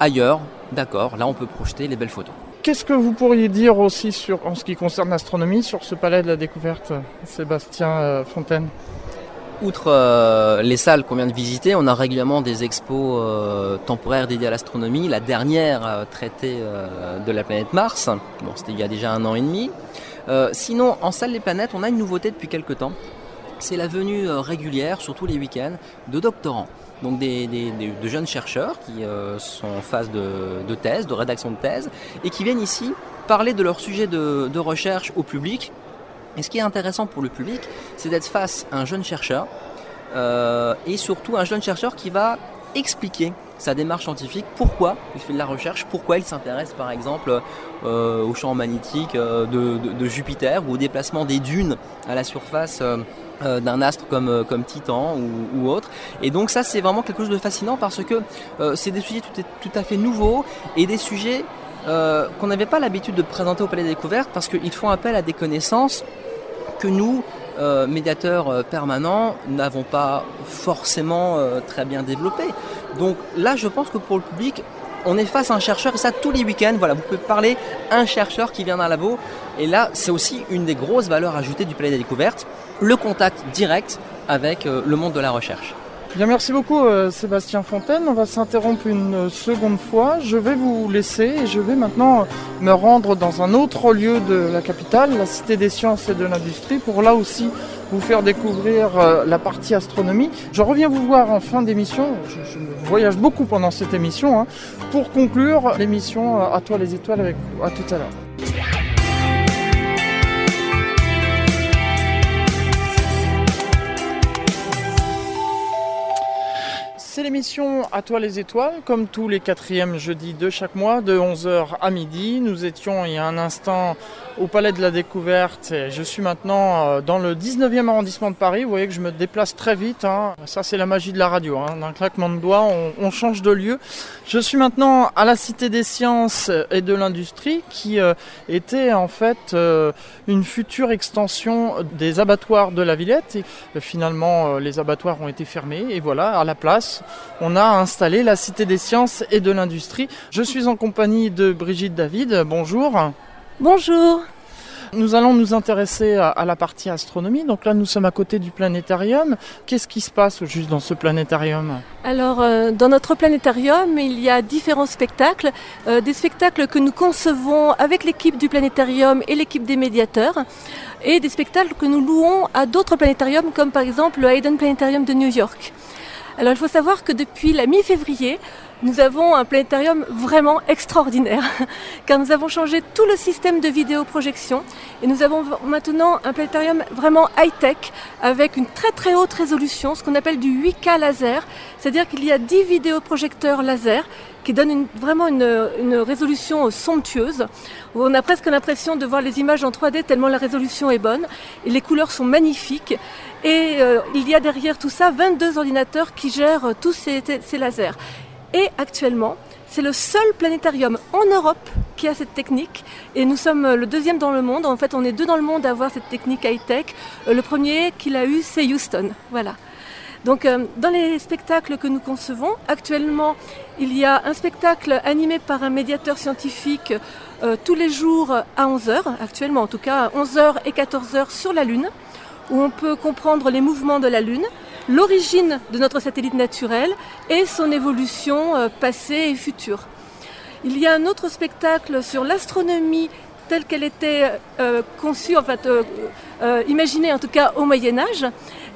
[SPEAKER 2] ailleurs, d'accord, là on peut projeter les belles photos.
[SPEAKER 1] Qu'est-ce que vous pourriez dire aussi sur, en ce qui concerne l'astronomie sur ce palais de la découverte, Sébastien euh, Fontaine?
[SPEAKER 2] Outre euh, les salles qu'on vient de visiter, on a régulièrement des expos euh, temporaires dédiées à l'astronomie. La dernière traitée de la planète Mars, bon, c'était il y a déjà un an et demi. Euh, sinon, en salle des planètes, on a une nouveauté depuis quelques temps. c'est la venue régulière, surtout les week-ends, de doctorants donc des, de jeunes chercheurs qui euh, sont en phase de, thèse, de rédaction de thèse, et qui viennent ici parler de leur sujet de, recherche au public. Et ce qui est intéressant pour le public, c'est d'être face à un jeune chercheur, euh, et surtout un jeune chercheur qui va expliquer sa démarche scientifique, pourquoi il fait de la recherche, pourquoi il s'intéresse par exemple euh, au champ magnétique de, Jupiter ou au déplacement des dunes à la surface euh, d'un astre comme, euh, Titan ou, autre. Et donc ça c'est vraiment quelque chose de fascinant parce que euh, c'est des sujets tout, tout, à fait nouveaux et des sujets qu'on n'avait pas l'habitude de présenter au Palais des Découvertes parce qu'ils font appel à des connaissances que nous, médiateurs permanents, n'avons pas forcément très bien développées. Donc là je pense que pour le public, on est face à un chercheur et ça tous les week-ends. Voilà, vous pouvez parler un chercheur qui vient d'un labo. Et là, c'est aussi une des grosses valeurs ajoutées du Palais des Découvertes le contact direct avec euh, le monde de la recherche.
[SPEAKER 1] Bien, merci beaucoup euh, Sébastien Fontaine. On va s'interrompre une seconde fois. Je vais vous laisser et je vais maintenant me rendre dans un autre lieu de la capitale, la Cité des sciences et de l'industrie, pour là aussi vous faire découvrir euh, la partie astronomie. Je reviens vous voir en fin d'émission. Je, voyage beaucoup pendant cette émission hein, pour conclure l'émission À toi les étoiles avec vous. À tout à l'heure. C'est l'émission À toi les étoiles, comme tous les quatrièmes jeudis de chaque mois, de 11h à midi. Nous étions il y a un instant au Palais de la Découverte je suis maintenant euh, dans le 19e arrondissement de Paris. Vous voyez que je me déplace très vite. Hein. Ça, c'est la magie de la radio. Hein. D'un claquement de doigts, on, change de lieu. Je suis maintenant à la Cité des Sciences et de l'Industrie qui euh, était en fait euh, une future extension des abattoirs de la Villette. Et finalement, les abattoirs ont été fermés et voilà, à la place, on a installé la Cité des sciences et de l'industrie. Je suis en compagnie de Brigitte David. Bonjour.
[SPEAKER 3] Bonjour.
[SPEAKER 1] Nous allons nous intéresser à, la partie astronomie. Donc là, nous sommes à côté du planétarium. Qu'est-ce qui se passe juste dans ce planétarium
[SPEAKER 3] Alors, euh, dans notre planétarium, il y a différents spectacles. Euh, des spectacles que nous concevons avec l'équipe du planétarium et l'équipe des médiateurs. Et des spectacles que nous louons à d'autres planétariums, comme par exemple le Hayden Planetarium de New York. Alors il faut savoir que depuis la mi-février, nous avons un planétarium vraiment extraordinaire, [LAUGHS] car nous avons changé tout le système de vidéoprojection et nous avons maintenant un planétarium vraiment high-tech avec une très très haute résolution, ce qu'on appelle du 8K laser, c'est-à-dire qu'il y a 10 vidéoprojecteurs laser qui donnent vraiment une, résolution somptueuse. On a presque l'impression de voir les images en 3D tellement la résolution est bonne et les couleurs sont magnifiques. Et euh, il y a derrière tout ça 22 ordinateurs qui gèrent tous ces lasers. Et actuellement, c'est le seul planétarium en Europe qui a cette technique et nous sommes le deuxième dans le monde. En fait, on est deux dans le monde à avoir cette technique high-tech. Euh, le premier qu'il a eu, c'est Houston. Voilà. Donc, euh, dans les spectacles que nous concevons, actuellement, il y a un spectacle animé par un médiateur scientifique tous les jours à 11h, actuellement en tout cas à 11h et 14h sur la Lune où on peut comprendre les mouvements de la Lune, l'origine de notre satellite naturel et son évolution euh, passée et future. Il y a un autre spectacle sur l'astronomie telle qu'elle était euh, conçue, en fait, euh, imaginée en tout cas au Moyen Âge.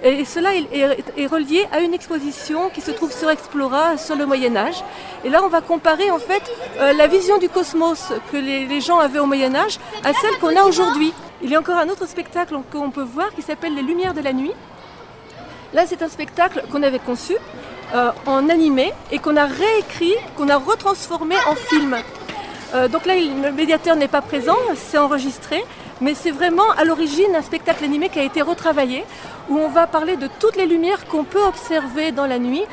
[SPEAKER 3] Et cela est, relié à une exposition qui se trouve sur Explora sur le Moyen Âge. Et là, on va comparer en fait la vision du cosmos que les gens avaient au Moyen Âge à celle qu'on a aujourd'hui. Il y a encore un autre spectacle qu'on peut voir qui s'appelle Les Lumières de la Nuit. Là, c'est un spectacle qu'on avait conçu euh, en animé et qu'on a réécrit, qu'on a retransformé en film. Euh, donc là, le médiateur n'est pas présent, c'est enregistré, mais c'est vraiment à l'origine un spectacle animé qui a été retravaillé, où on va parler de toutes les lumières qu'on peut observer dans la nuit,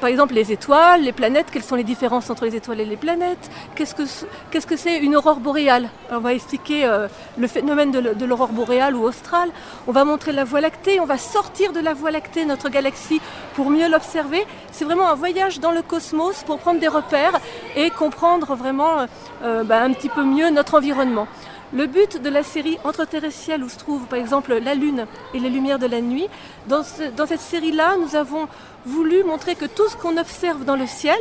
[SPEAKER 3] par exemple, les étoiles, les planètes, quelles sont les différences entre les étoiles et les planètes Qu'est-ce que c'est une aurore boréale On va expliquer euh, le phénomène de l'aurore boréale ou australe. On va montrer la Voie lactée. On va sortir de la Voie lactée, notre galaxie, pour mieux l'observer. C'est vraiment un voyage dans le cosmos pour prendre des repères et comprendre vraiment euh, bah, un petit peu mieux notre environnement. Le but de la série Entre terre et ciel, où se trouve par exemple la Lune et les lumières de la nuit, dans, cette série-là, nous avons voulu montrer que tout ce qu'on observe dans le ciel,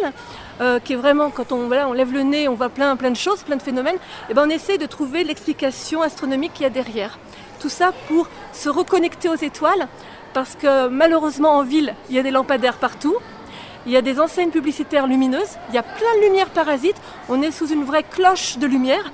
[SPEAKER 3] euh, qui est vraiment, quand on, lève le nez, on voit plein, plein de choses, plein de phénomènes, et eh ben on essaie de trouver l'explication astronomique qu'il y a derrière. Tout ça pour se reconnecter aux étoiles, parce que malheureusement en ville, il y a des lampadaires partout. Il y a des enseignes publicitaires lumineuses, il y a plein de lumière parasites, on est sous une vraie cloche de lumière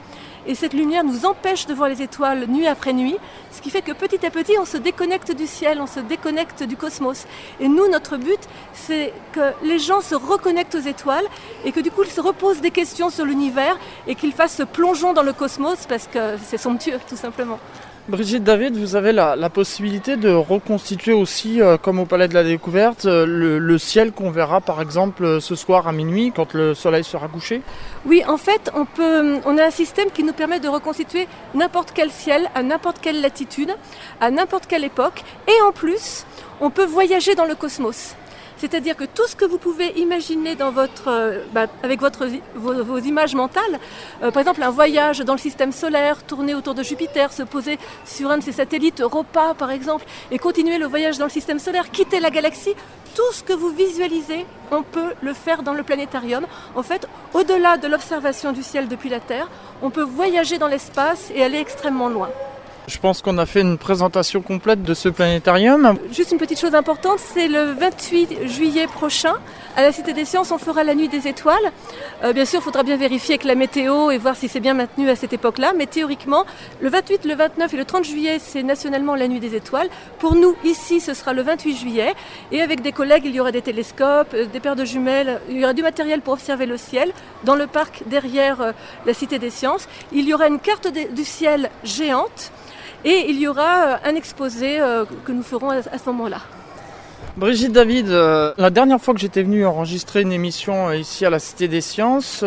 [SPEAKER 3] et cette lumière nous empêche de voir les étoiles nuit après nuit, ce qui fait que petit à petit on se déconnecte du ciel, on se déconnecte du cosmos. Et nous, notre but, c'est que les gens se reconnectent aux étoiles et que du coup ils se reposent des questions sur l'univers et qu'ils fassent ce plongeon dans le cosmos parce que c'est somptueux tout simplement.
[SPEAKER 1] Brigitte David, vous avez la, possibilité de reconstituer aussi, euh, comme au Palais de la Découverte, euh, le, ciel qu'on verra par exemple euh, ce soir à minuit quand le soleil sera couché?
[SPEAKER 3] Oui, en fait, on, a un système qui nous permet de reconstituer n'importe quel ciel à n'importe quelle latitude, à n'importe quelle époque, et en plus, on peut voyager dans le cosmos. C'est-à-dire que tout ce que vous pouvez imaginer euh, bah, avec vos, images mentales, euh, par exemple un voyage dans le système solaire, tourner autour de Jupiter, se poser sur un de ses satellites, Europa par exemple, et continuer le voyage dans le système solaire, quitter la galaxie, tout ce que vous visualisez, on peut le faire dans le planétarium. En fait, au-delà de l'observation du ciel depuis la Terre, on peut voyager dans l'espace et aller extrêmement loin.
[SPEAKER 1] Je pense qu'on a fait une présentation complète de ce planétarium.
[SPEAKER 3] Juste une petite chose importante, c'est le 28 juillet prochain. À la Cité des Sciences, on fera la nuit des étoiles. Euh, bien sûr, il faudra bien vérifier avec la météo et voir si c'est bien maintenu à cette époque-là. Mais théoriquement, le 28, le 29 et le 30 juillet, c'est nationalement la nuit des étoiles. Pour nous, ici, ce sera le 28 juillet. Et avec des collègues, il y aura des télescopes, euh, des paires de jumelles, il y aura du matériel pour observer le ciel. Dans le parc derrière euh, la Cité des Sciences, il y aura une carte du ciel géante et il y aura euh, un exposé euh, que nous ferons à ce moment-là.
[SPEAKER 1] Brigitte David, euh, la dernière fois que j'étais venu enregistrer une émission ici à la Cité des Sciences,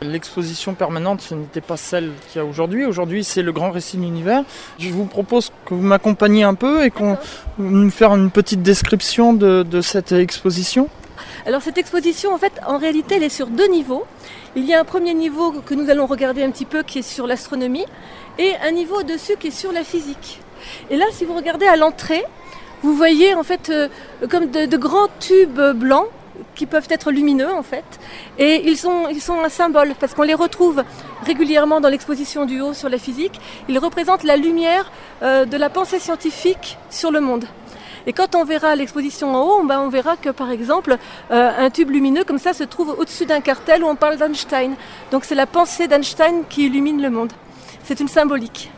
[SPEAKER 1] l'exposition permanente, ce n'était pas celle qu'il y a aujourd'hui. Aujourd'hui, c'est le grand récit de l'univers. Je vous propose que vous m'accompagniez un peu et qu'on nous faire une petite description de, de cette exposition.
[SPEAKER 3] Alors cette exposition, en fait, en réalité, elle est sur deux niveaux. Il y a un premier niveau que nous allons regarder un petit peu qui est sur l'astronomie et un niveau au-dessus qui est sur la physique. Et là, si vous regardez à l'entrée, vous voyez en fait euh, comme de, grands tubes blancs qui peuvent être lumineux en fait. Et ils sont, un symbole parce qu'on les retrouve régulièrement dans l'exposition du haut sur la physique. Ils représentent la lumière euh, de la pensée scientifique sur le monde. Et quand on verra l'exposition en haut, ben, on verra que par exemple euh, un tube lumineux comme ça se trouve au-dessus d'un cartel où on parle d'Einstein. Donc c'est la pensée d'Einstein qui illumine le monde. C'est une symbolique.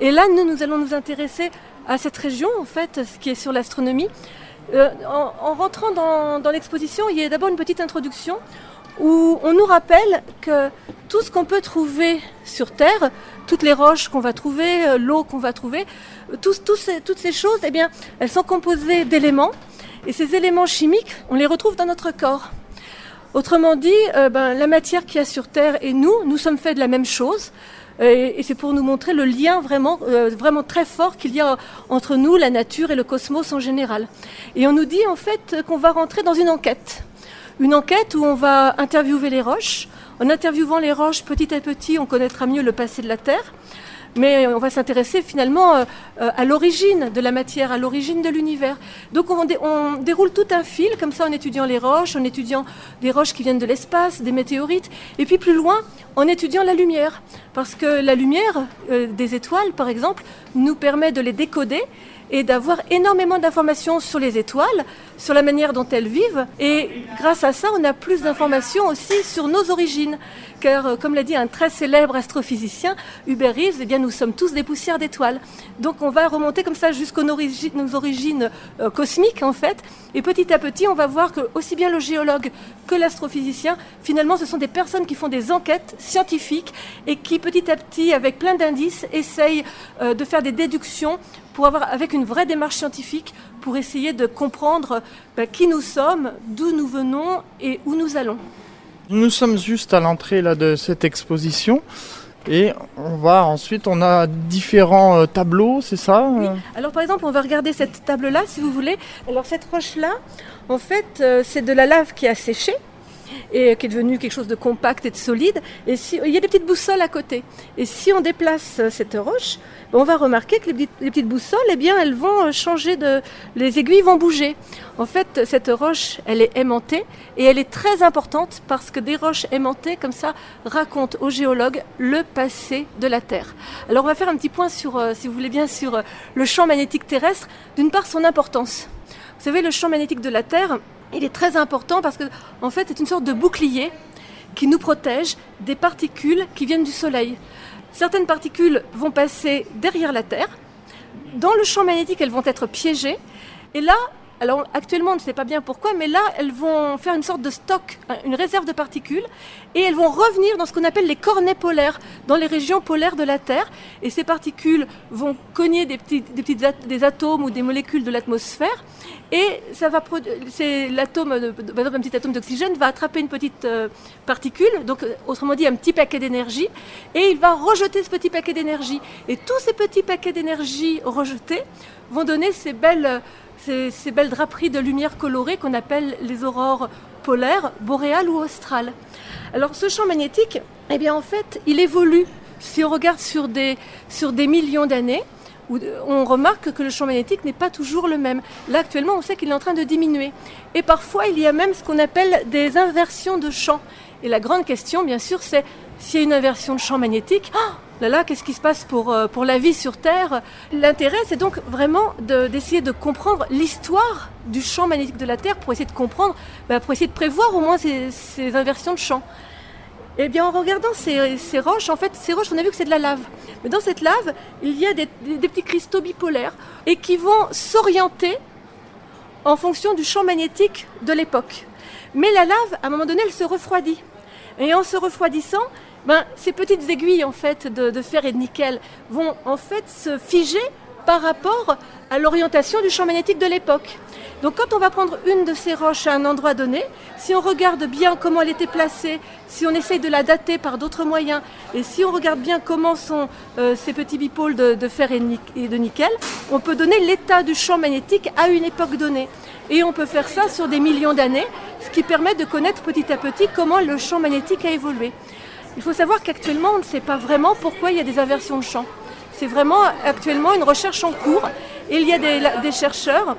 [SPEAKER 3] Et là, nous, nous allons nous intéresser à cette région, en fait, qui est sur l'astronomie. Euh, en, rentrant dans, dans l'exposition, il y a d'abord une petite introduction où on nous rappelle que tout ce qu'on peut trouver sur Terre, toutes les roches qu'on va trouver, euh, l'eau qu'on va trouver, euh, toutes ces choses, eh bien, elles sont composées d'éléments. Et ces éléments chimiques, on les retrouve dans notre corps. Autrement dit, euh, ben, la matière qu'il y a sur Terre et nous, nous sommes faits de la même chose. Et, c'est pour nous montrer le lien vraiment, vraiment très fort qu'il y a entre nous, la nature et le cosmos en général. Et on nous dit en fait qu'on va rentrer dans une enquête. Une enquête où on va interviewer les roches, en interviewant les roches petit à petit, on connaîtra mieux le passé de la Terre. Mais on va s'intéresser finalement euh, euh, à l'origine de la matière, à l'origine de l'univers. Donc on, déroule tout un fil, comme ça en étudiant les roches, en étudiant des roches qui viennent de l'espace, des météorites, et puis plus loin, en étudiant la lumière. Parce que la lumière euh, des étoiles, par exemple, nous permet de les décoder et d'avoir énormément d'informations sur les étoiles, sur la manière dont elles vivent. Et grâce à ça, on a plus d'informations aussi sur nos origines. Car, euh, comme l'a dit un très célèbre astrophysicien, Hubert Reeves, eh bien, nous sommes tous des poussières d'étoiles. Donc on va remonter comme ça jusqu'aux nos origines euh, cosmiques, en fait. Et petit à petit, on va voir que aussi bien le géologue que l'astrophysicien, finalement, ce sont des personnes qui font des enquêtes scientifiques et qui, petit à petit, avec plein d'indices, essayent euh, de faire des déductions pour avoir, avec une vraie démarche scientifique, pour essayer de comprendre ben, qui nous sommes, d'où nous venons et où nous allons.
[SPEAKER 1] Nous sommes juste à l'entrée là de cette exposition. Et on va ensuite, on a différents euh, tableaux, c'est ça
[SPEAKER 3] oui. Alors par exemple, on va regarder cette table-là, si vous voulez. Alors cette roche-là, en fait, euh, c'est de la lave qui a séché. Et qui est devenu quelque chose de compact et de solide. Et si, il y a des petites boussoles à côté. Et si on déplace euh, cette roche, ben, on va remarquer que les petites, boussoles, eh bien, elles vont euh, changer de, les aiguilles vont bouger. En fait, cette roche, elle est aimantée et elle est très importante parce que des roches aimantées comme ça racontent aux géologues le passé de la Terre. Alors, on va faire un petit point sur, euh, si vous voulez bien, sur le champ magnétique terrestre. D'une part, son importance. Vous savez, le champ magnétique de la Terre, il est très important parce que, fait, c'est une sorte de bouclier qui nous protège des particules qui viennent du Soleil. Certaines particules vont passer derrière la Terre. Dans le champ magnétique, elles vont être piégées. Et là, alors actuellement, on ne sait pas bien pourquoi, mais là, elles vont faire une sorte de stock, une réserve de particules, et elles vont revenir dans ce qu'on appelle les cornets polaires, dans les régions polaires de la Terre. Et ces particules vont cogner des petits, des, des atomes ou des molécules de l'atmosphère, et ça va c'est l'atome, par exemple un petit atome d'oxygène va attraper une petite euh, particule, donc euh, autrement dit un petit paquet d'énergie, et il va rejeter ce petit paquet d'énergie. Et tous ces petits paquets d'énergie rejetés vont donner ces belles ces, belles draperies de lumière colorée qu'on appelle les aurores polaires, boréales ou australes. Alors ce champ magnétique, eh bien en fait, il évolue. Si on regarde sur des, sur des millions d'années, on remarque que le champ magnétique n'est pas toujours le même. Là actuellement, on sait qu'il est en train de diminuer. Et parfois, il y a même ce qu'on appelle des inversions de champ. Et la grande question, bien sûr, c'est s'il y a une inversion de champ magnétique, ah, là là, qu'est-ce qui se passe pour, euh, pour la vie sur Terre? L'intérêt, c'est donc vraiment d'essayer de, comprendre l'histoire du champ magnétique de la Terre pour essayer de comprendre, bah, pour essayer de prévoir au moins ces, inversions de champ. Eh bien, en regardant ces, ces, roches, en fait, ces roches, on a vu que c'est de la lave. Mais dans cette lave, il y a des, des petits cristaux bipolaires et qui vont s'orienter en fonction du champ magnétique de l'époque. Mais la lave, à un moment donné, elle se refroidit. Et en se refroidissant, ben, ces petites aiguilles en fait de, fer et de nickel vont en fait se figer par rapport à l'orientation du champ magnétique de l'époque. Donc quand on va prendre une de ces roches à un endroit donné, si on regarde bien comment elle était placée, si on essaye de la dater par d'autres moyens, et si on regarde bien comment sont euh, ces petits bipôles de, fer et, et, de nickel, on peut donner l'état du champ magnétique à une époque donnée. Et on peut faire ça sur des millions d'années, ce qui permet de connaître petit à petit comment le champ magnétique a évolué. Il faut savoir qu'actuellement, on ne sait pas vraiment pourquoi il y a des inversions de champ. C'est vraiment actuellement une recherche en cours. Et il y a des, chercheurs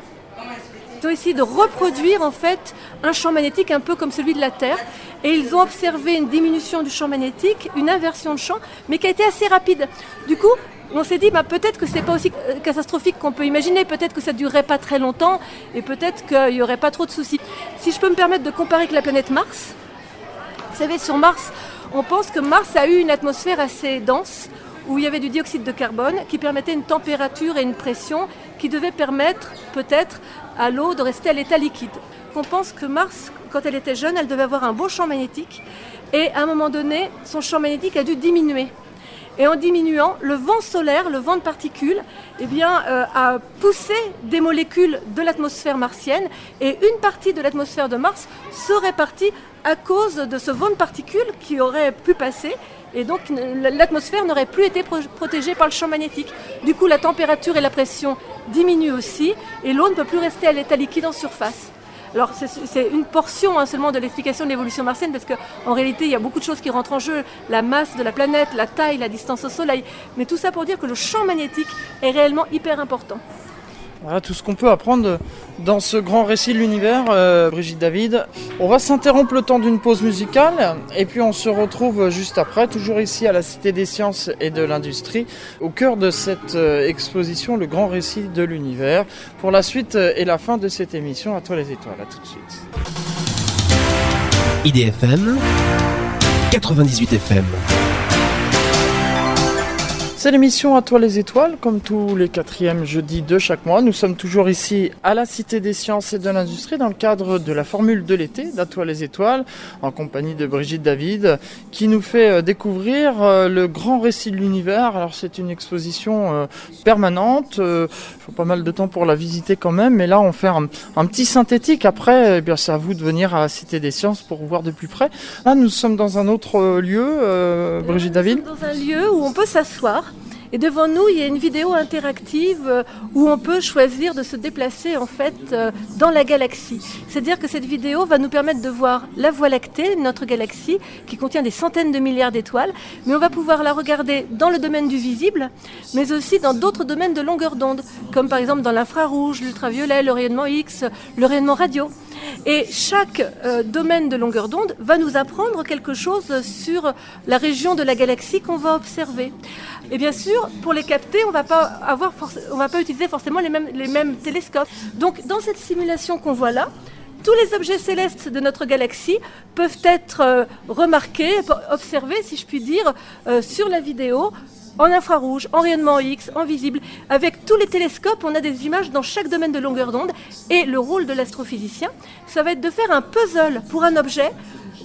[SPEAKER 3] qui ont essayé de reproduire en fait un champ magnétique un peu comme celui de la Terre. Et ils ont observé une diminution du champ magnétique, une inversion de champ, mais qui a été assez rapide. Du coup, on s'est dit bah, peut-être que ce n'est pas aussi catastrophique qu'on peut imaginer, peut-être que ça ne durerait pas très longtemps et peut-être qu'il n'y aurait pas trop de soucis. Si je peux me permettre de comparer avec la planète Mars, vous savez, sur Mars, on pense que Mars a eu une atmosphère assez dense où il y avait du dioxyde de carbone qui permettait une température et une pression qui devaient permettre peut-être à l'eau de rester à l'état liquide. On pense que Mars, quand elle était jeune, elle devait avoir un beau champ magnétique et à un moment donné, son champ magnétique a dû diminuer. Et en diminuant, le vent solaire, le vent de particules, eh bien, euh, a poussé des molécules de l'atmosphère martienne et une partie de l'atmosphère de Mars serait partie à cause de ce vent de particules qui aurait pu passer et donc l'atmosphère n'aurait plus été protégée par le champ magnétique. Du coup, la température et la pression diminuent aussi et l'eau ne peut plus rester à l'état liquide en surface. Alors c'est une portion hein, seulement de l'explication de l'évolution martienne parce qu'en réalité il y a beaucoup de choses qui rentrent en jeu, la masse de la planète, la taille, la distance au Soleil, mais tout ça pour dire que le champ magnétique est réellement hyper important.
[SPEAKER 1] Voilà tout ce qu'on peut apprendre dans ce grand récit de l'univers, euh, Brigitte David. On va s'interrompre le temps d'une pause musicale et puis on se retrouve juste après, toujours ici à la Cité des Sciences et de l'Industrie, au cœur de cette euh, exposition, le grand récit de l'univers, pour la suite euh, et la fin de cette émission. À toi les étoiles, à tout de suite.
[SPEAKER 4] IDFM 98 FM
[SPEAKER 1] c'est l'émission À toi les étoiles, comme tous les quatrièmes jeudis de chaque mois. Nous sommes toujours ici à la Cité des Sciences et de l'Industrie dans le cadre de la formule de l'été d'À toi les étoiles, en compagnie de Brigitte David, qui nous fait euh, découvrir euh, le grand récit de l'univers. Alors c'est une exposition euh, permanente, il faut pas mal de temps pour la visiter quand même, mais là on fait un, petit synthétique. Après, eh bien c'est à vous de venir à la Cité des Sciences pour voir de plus près. Là nous sommes dans un autre lieu, Brigitte David.
[SPEAKER 3] Dans un lieu où on peut s'asseoir Et devant nous, il y a une vidéo interactive euh, où on peut choisir de se déplacer en fait euh, dans la galaxie. C'est-à-dire que cette vidéo va nous permettre de voir la Voie lactée, notre galaxie, qui contient des centaines de milliards d'étoiles, mais on va pouvoir la regarder dans le domaine du visible, mais aussi dans d'autres domaines de longueur d'onde, comme par exemple dans l'infrarouge, l'ultraviolet, le rayonnement X, le rayonnement radio. Et chaque euh, domaine de longueur d'onde va nous apprendre quelque chose sur la région de la galaxie qu'on va observer. Et bien sûr, pour les capter, on ne va pas utiliser forcément les mêmes, les mêmes télescopes. Donc, dans cette simulation qu'on voit là, tous les objets célestes de notre galaxie peuvent être euh, remarqués, observés, si je puis dire, euh, sur la vidéo en infrarouge, en rayonnement X, en visible. Avec tous les télescopes, on a des images dans chaque domaine de longueur d'onde. Et le rôle de l'astrophysicien, ça va être de faire un puzzle pour un objet,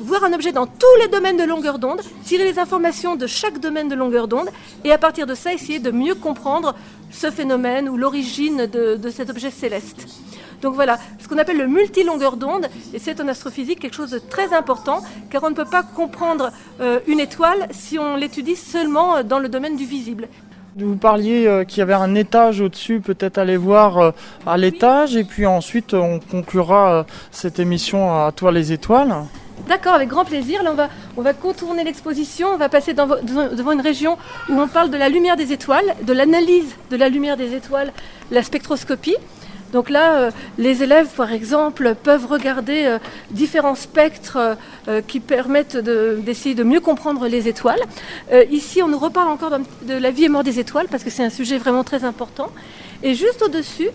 [SPEAKER 3] voir un objet dans tous les domaines de longueur d'onde, tirer les informations de chaque domaine de longueur d'onde, et à partir de ça, essayer de mieux comprendre ce phénomène ou l'origine de, de cet objet céleste. Donc voilà, ce qu'on appelle le multilongueur d'onde, et c'est en astrophysique quelque chose de très important, car on ne peut pas comprendre euh, une étoile si on l'étudie seulement euh, dans le domaine du visible.
[SPEAKER 1] Vous parliez euh, qu'il y avait un étage au-dessus, peut-être aller voir à l'étage, et puis ensuite on conclura cette émission à Toi les étoiles.
[SPEAKER 3] D'accord, avec grand plaisir. Là, on va, on va contourner l'exposition. On va passer devant une région où on parle de la lumière des étoiles, de l'analyse de la lumière des étoiles, la spectroscopie. Donc là, euh, les élèves, par exemple, peuvent regarder euh, différents spectres euh, qui permettent d'essayer de, mieux comprendre les étoiles. ici, on nous reparle encore de la vie et mort des étoiles parce que c'est un sujet vraiment très important. Et juste au-dessus,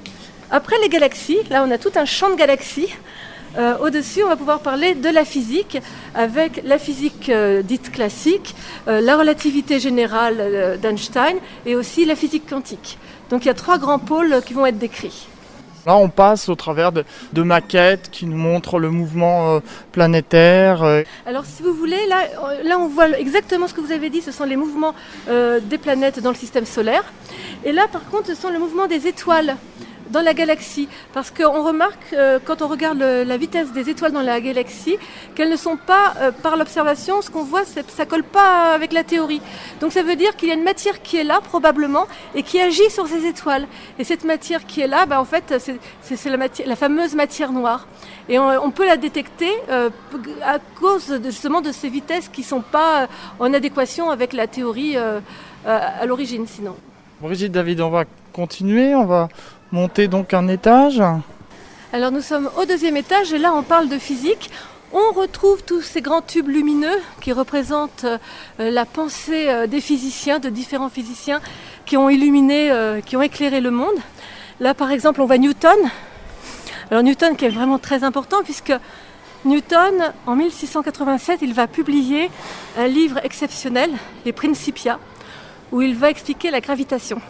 [SPEAKER 3] après les galaxies, là on a tout un champ de galaxies. Au-dessus, on va pouvoir parler de la physique avec la physique dite classique, la relativité générale d'Einstein et aussi la physique quantique. Donc il y a trois grands pôles qui vont être décrits.
[SPEAKER 1] Là, on passe au travers de, maquettes qui nous montrent le mouvement euh, planétaire. Euh.
[SPEAKER 3] Alors, si vous voulez, là, euh, là, on voit exactement ce que vous avez dit. Ce sont les mouvements des planètes dans le système solaire. Et là, par contre, ce sont les mouvements des étoiles dans la galaxie. Parce qu'on remarque, euh, quand on regarde la vitesse des étoiles dans la galaxie, qu'elles ne sont pas, euh, par l'observation, ce qu'on voit, ça colle pas avec la théorie. Donc ça veut dire qu'il y a une matière qui est là, probablement, et qui agit sur ces étoiles. Et cette matière qui est là, bah, en fait, c'est la, fameuse matière noire. Et on, peut la détecter euh, à cause justement de ces vitesses qui ne sont pas en adéquation avec la théorie à l'origine, sinon.
[SPEAKER 1] Brigitte David, on va continuer, on va monter donc un étage.
[SPEAKER 3] Alors nous sommes au deuxième étage et là on parle de physique. On retrouve tous ces grands tubes lumineux qui représentent euh, la pensée euh, des physiciens, de différents physiciens qui ont illuminé, euh, qui ont éclairé le monde. Là par exemple on voit Newton. Alors Newton qui est vraiment très important puisque Newton en 1687 il va publier un livre exceptionnel, les Principia, où il va expliquer la gravitation.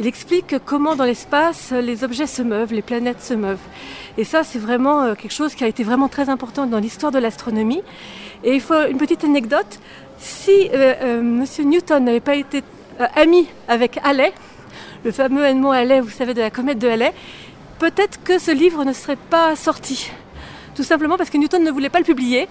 [SPEAKER 3] Il explique comment dans l'espace les objets se meuvent, les planètes se meuvent. Et ça, c'est vraiment euh, quelque chose qui a été vraiment très important dans l'histoire de l'astronomie. Et il faut une petite anecdote. Si euh, euh, Monsieur Newton n'avait pas été ami avec Halley, le fameux Edmond Halley, vous savez, de la comète de Halley, peut-être que ce livre ne serait pas sorti. Tout simplement parce que Newton ne voulait pas le publier.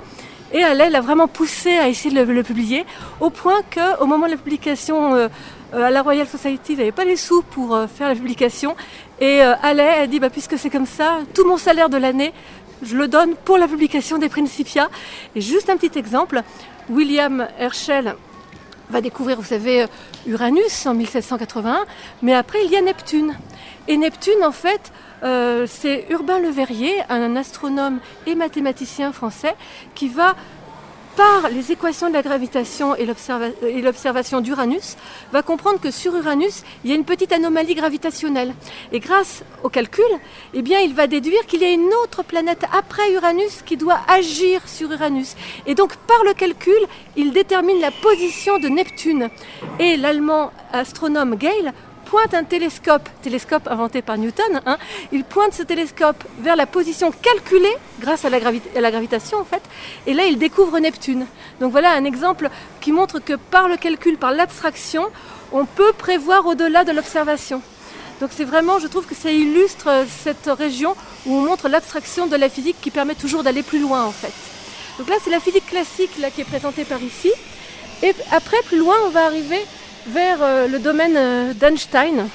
[SPEAKER 3] Et Halley l'a vraiment poussé à essayer de le, publier, au point qu'au moment de la publication euh, à la Royal Society, ils n'avaient pas les sous pour euh, faire la publication. Et euh, Allais a dit, bah, puisque c'est comme ça, tout mon salaire de l'année, je le donne pour la publication des Principia. Et juste un petit exemple, William Herschel va découvrir, vous savez, Uranus en 1781, mais après il y a Neptune. Et Neptune, en fait, c'est Urbain Le Verrier, un astronome et mathématicien français, qui va par les équations de la gravitation et l'observation d'Uranus, va comprendre que sur Uranus, il y a une petite anomalie gravitationnelle. Et grâce au calcul, eh il va déduire qu'il y a une autre planète après Uranus qui doit agir sur Uranus. Et donc, par le calcul, il détermine la position de Neptune. Et l'allemand astronome Gale pointe un télescope, télescope inventé par Newton, hein, il pointe ce télescope vers la position calculée grâce à la, la, gravitation en fait, et là il découvre Neptune. Donc voilà un exemple qui montre que par le calcul, par l'abstraction, on peut prévoir au-delà de l'observation. Donc c'est vraiment, je trouve que ça illustre cette région où on montre l'abstraction de la physique qui permet toujours d'aller plus loin en fait. Donc là c'est la physique classique qui est présentée par ici. Et après, plus loin, on va arriver vers le domaine d'Einstein.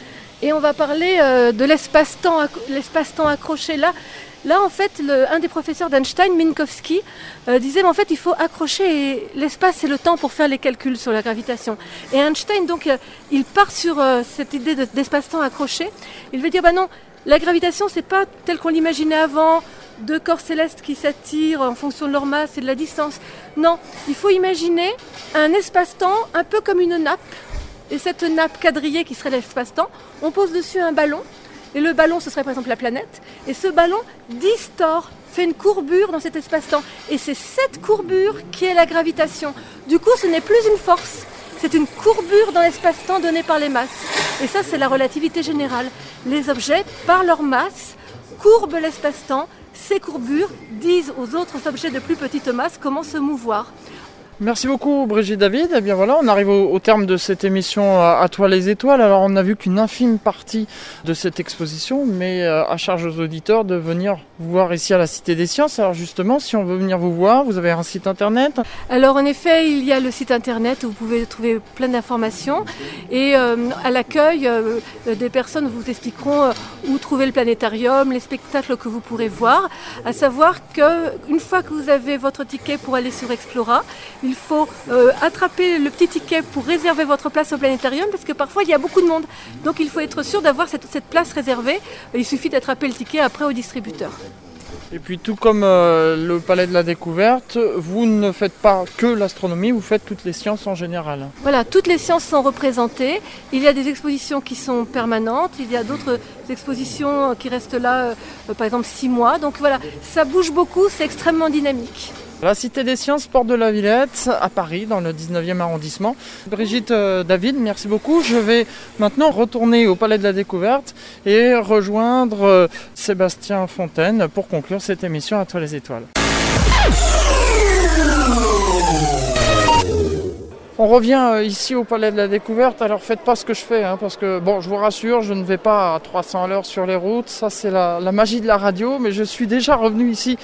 [SPEAKER 3] Et on va parler de l'espace-temps, l'espace-temps accroché là. Là, en fait, un des professeurs d'Einstein, Minkowski, euh, disait, mais en fait, il faut accrocher l'espace et le temps pour faire les calculs sur la gravitation. Et Einstein, donc, euh, il part sur euh, cette idée d'espace-temps accroché. Il veut dire, bah non, la gravitation, c'est pas tel qu'on l'imaginait avant, deux corps célestes qui s'attirent en fonction de leur masse et de la distance. Non, il faut imaginer un espace-temps un peu comme une nappe. Et cette nappe quadrillée qui serait l'espace-temps, on pose dessus un ballon et le ballon, ce serait par exemple la planète. Et ce ballon distord, fait une courbure dans cet espace-temps. Et c'est cette courbure qui est la gravitation. Du coup, ce n'est plus une force, c'est une courbure dans l'espace-temps donnée par les masses. Et ça, c'est la relativité générale. Les objets, par leur masse, courbent l'espace-temps. Ces courbures disent aux autres objets de plus petite masse comment se mouvoir.
[SPEAKER 1] Merci beaucoup Brigitte David. Et eh bien voilà, on arrive au, terme de cette émission à, toi les étoiles. Alors on n'a vu qu'une infime partie de cette exposition, mais euh, à charge aux auditeurs de venir vous voir ici à la Cité des Sciences. Alors justement, si on veut venir vous voir, vous avez un site internet
[SPEAKER 3] Alors en effet, il y a le site internet où vous pouvez trouver plein d'informations et euh, à l'accueil, euh, des personnes vous expliqueront où trouver le planétarium, les spectacles que vous pourrez voir. À savoir qu'une fois que vous avez votre ticket pour aller sur Explora, il faut euh, attraper le petit ticket pour réserver votre place au planétarium parce que parfois il y a beaucoup de monde. Donc il faut être sûr d'avoir cette, place réservée. Il suffit d'attraper le ticket après au distributeur.
[SPEAKER 1] Et puis tout comme euh, le Palais de la Découverte, vous ne faites pas que l'astronomie, vous faites toutes les sciences en général.
[SPEAKER 3] Voilà, toutes les sciences sont représentées. Il y a des expositions qui sont permanentes, il y a d'autres expositions qui restent là, euh, par exemple six mois. Donc voilà, ça bouge beaucoup, c'est extrêmement dynamique.
[SPEAKER 1] La Cité des Sciences, Porte de la Villette, à Paris, dans le 19e arrondissement. Brigitte euh, David, merci beaucoup. Je vais maintenant retourner au Palais de la Découverte et rejoindre euh, Sébastien Fontaine pour conclure cette émission à toi les étoiles. On revient euh, ici au Palais de la Découverte, alors faites pas ce que je fais, hein, parce que, bon, je vous rassure, je ne vais pas à 300 à l'heure sur les routes, ça c'est la, magie de la radio, mais je suis déjà revenu ici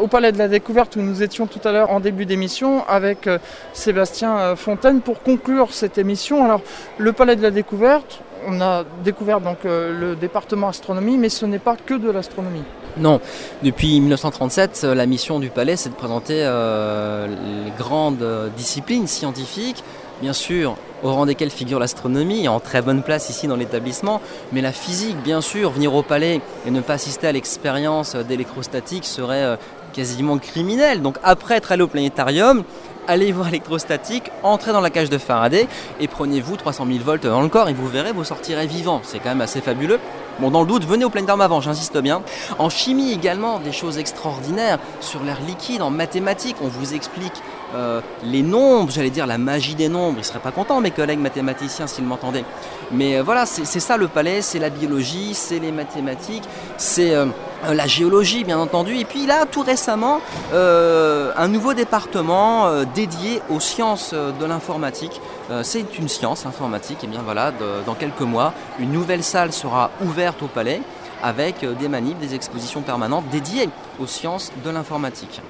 [SPEAKER 1] au Palais de la Découverte où nous étions tout à l'heure en début d'émission avec euh, Sébastien euh, Fontaine pour conclure cette émission. Alors, le Palais de la Découverte, on a découvert donc le département astronomie, mais ce n'est pas que de l'astronomie.
[SPEAKER 2] Non, depuis 1937, euh, la mission du palais, c'est de présenter euh, les grandes euh, disciplines scientifiques, bien sûr, au rang desquelles figure l'astronomie, en très bonne place ici dans l'établissement, mais la physique, bien sûr, venir au palais et ne pas assister à l'expérience d'électrostatique serait quasiment criminel. Donc après être allé au planétarium, allez voir l'électrostatique, entrez dans la cage de Faraday et prenez-vous 300 000 volts dans le corps et vous verrez, vous sortirez vivant. C'est quand même assez fabuleux. Bon, dans le doute, venez au planétarium avant, j'insiste bien. En chimie également, des choses extraordinaires sur l'air liquide, en mathématiques, on vous explique euh, les nombres, j'allais dire la magie des nombres. Ils seraient pas contents, mes collègues mathématiciens, s'ils m'entendaient. Mais euh, voilà, c'est ça le palais, c'est la biologie, c'est les mathématiques, c'est euh, la géologie, bien entendu. Et puis là, tout récemment, un nouveau département dédié aux sciences de l'informatique. c'est une science informatique. Et bien voilà, dans quelques mois, une nouvelle salle sera ouverte au palais avec des manips, des expositions permanentes dédiées aux sciences de l'informatique.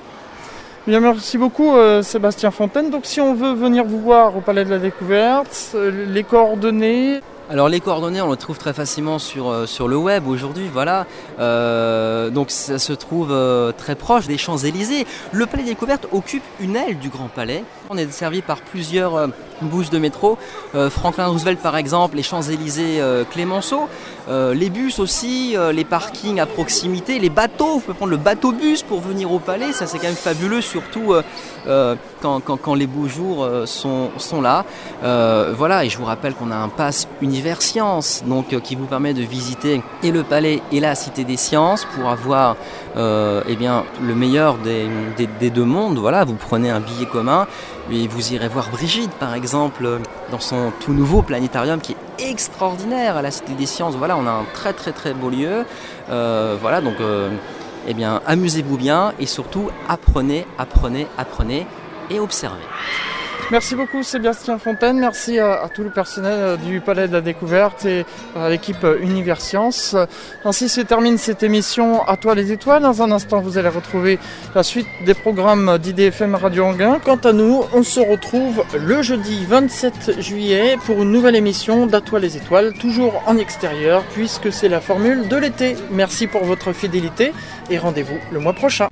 [SPEAKER 1] Bien, merci beaucoup euh, Sébastien Fontaine. Donc si on veut venir vous voir au Palais de la Découverte, euh, les coordonnées
[SPEAKER 2] alors les coordonnées, on les trouve très facilement sur, euh, sur le web aujourd'hui, voilà. donc ça se trouve très proche des Champs-Élysées. Le Palais des Découvertes occupe une aile du Grand Palais. On est servi par plusieurs bouches de métro. Franklin Roosevelt par exemple, les Champs-Élysées Clémenceau. Euh, les bus aussi, euh, les parkings à proximité, les bateaux, vous pouvez prendre le bateau-bus pour venir au palais, ça c'est quand même fabuleux, surtout euh, quand, les beaux jours sont, sont, là. voilà, et je vous rappelle qu'on a un pass univers science, donc qui vous permet de visiter et le palais et la cité des sciences pour avoir eh bien, le meilleur des, des, deux mondes. Voilà, vous prenez un billet commun et vous irez voir Brigitte par exemple dans son tout nouveau planétarium qui est extraordinaire à la Cité des Sciences. Voilà, on a un très très très beau lieu. Euh, voilà, donc euh, eh bien, amusez-vous bien et surtout apprenez, apprenez, apprenez et observez.
[SPEAKER 1] Merci beaucoup Sébastien Fontaine, merci à, tout le personnel euh, du Palais de la Découverte et à l'équipe Universcience. Ainsi se termine cette émission À toi les étoiles. Dans un instant, vous allez retrouver la suite des programmes d'IDFM Radio Anguin. Quant à nous, on se retrouve le jeudi 27 juillet pour une nouvelle émission d'À toi les étoiles, toujours en extérieur puisque c'est la formule de l'été. Merci pour votre fidélité et rendez-vous le mois prochain.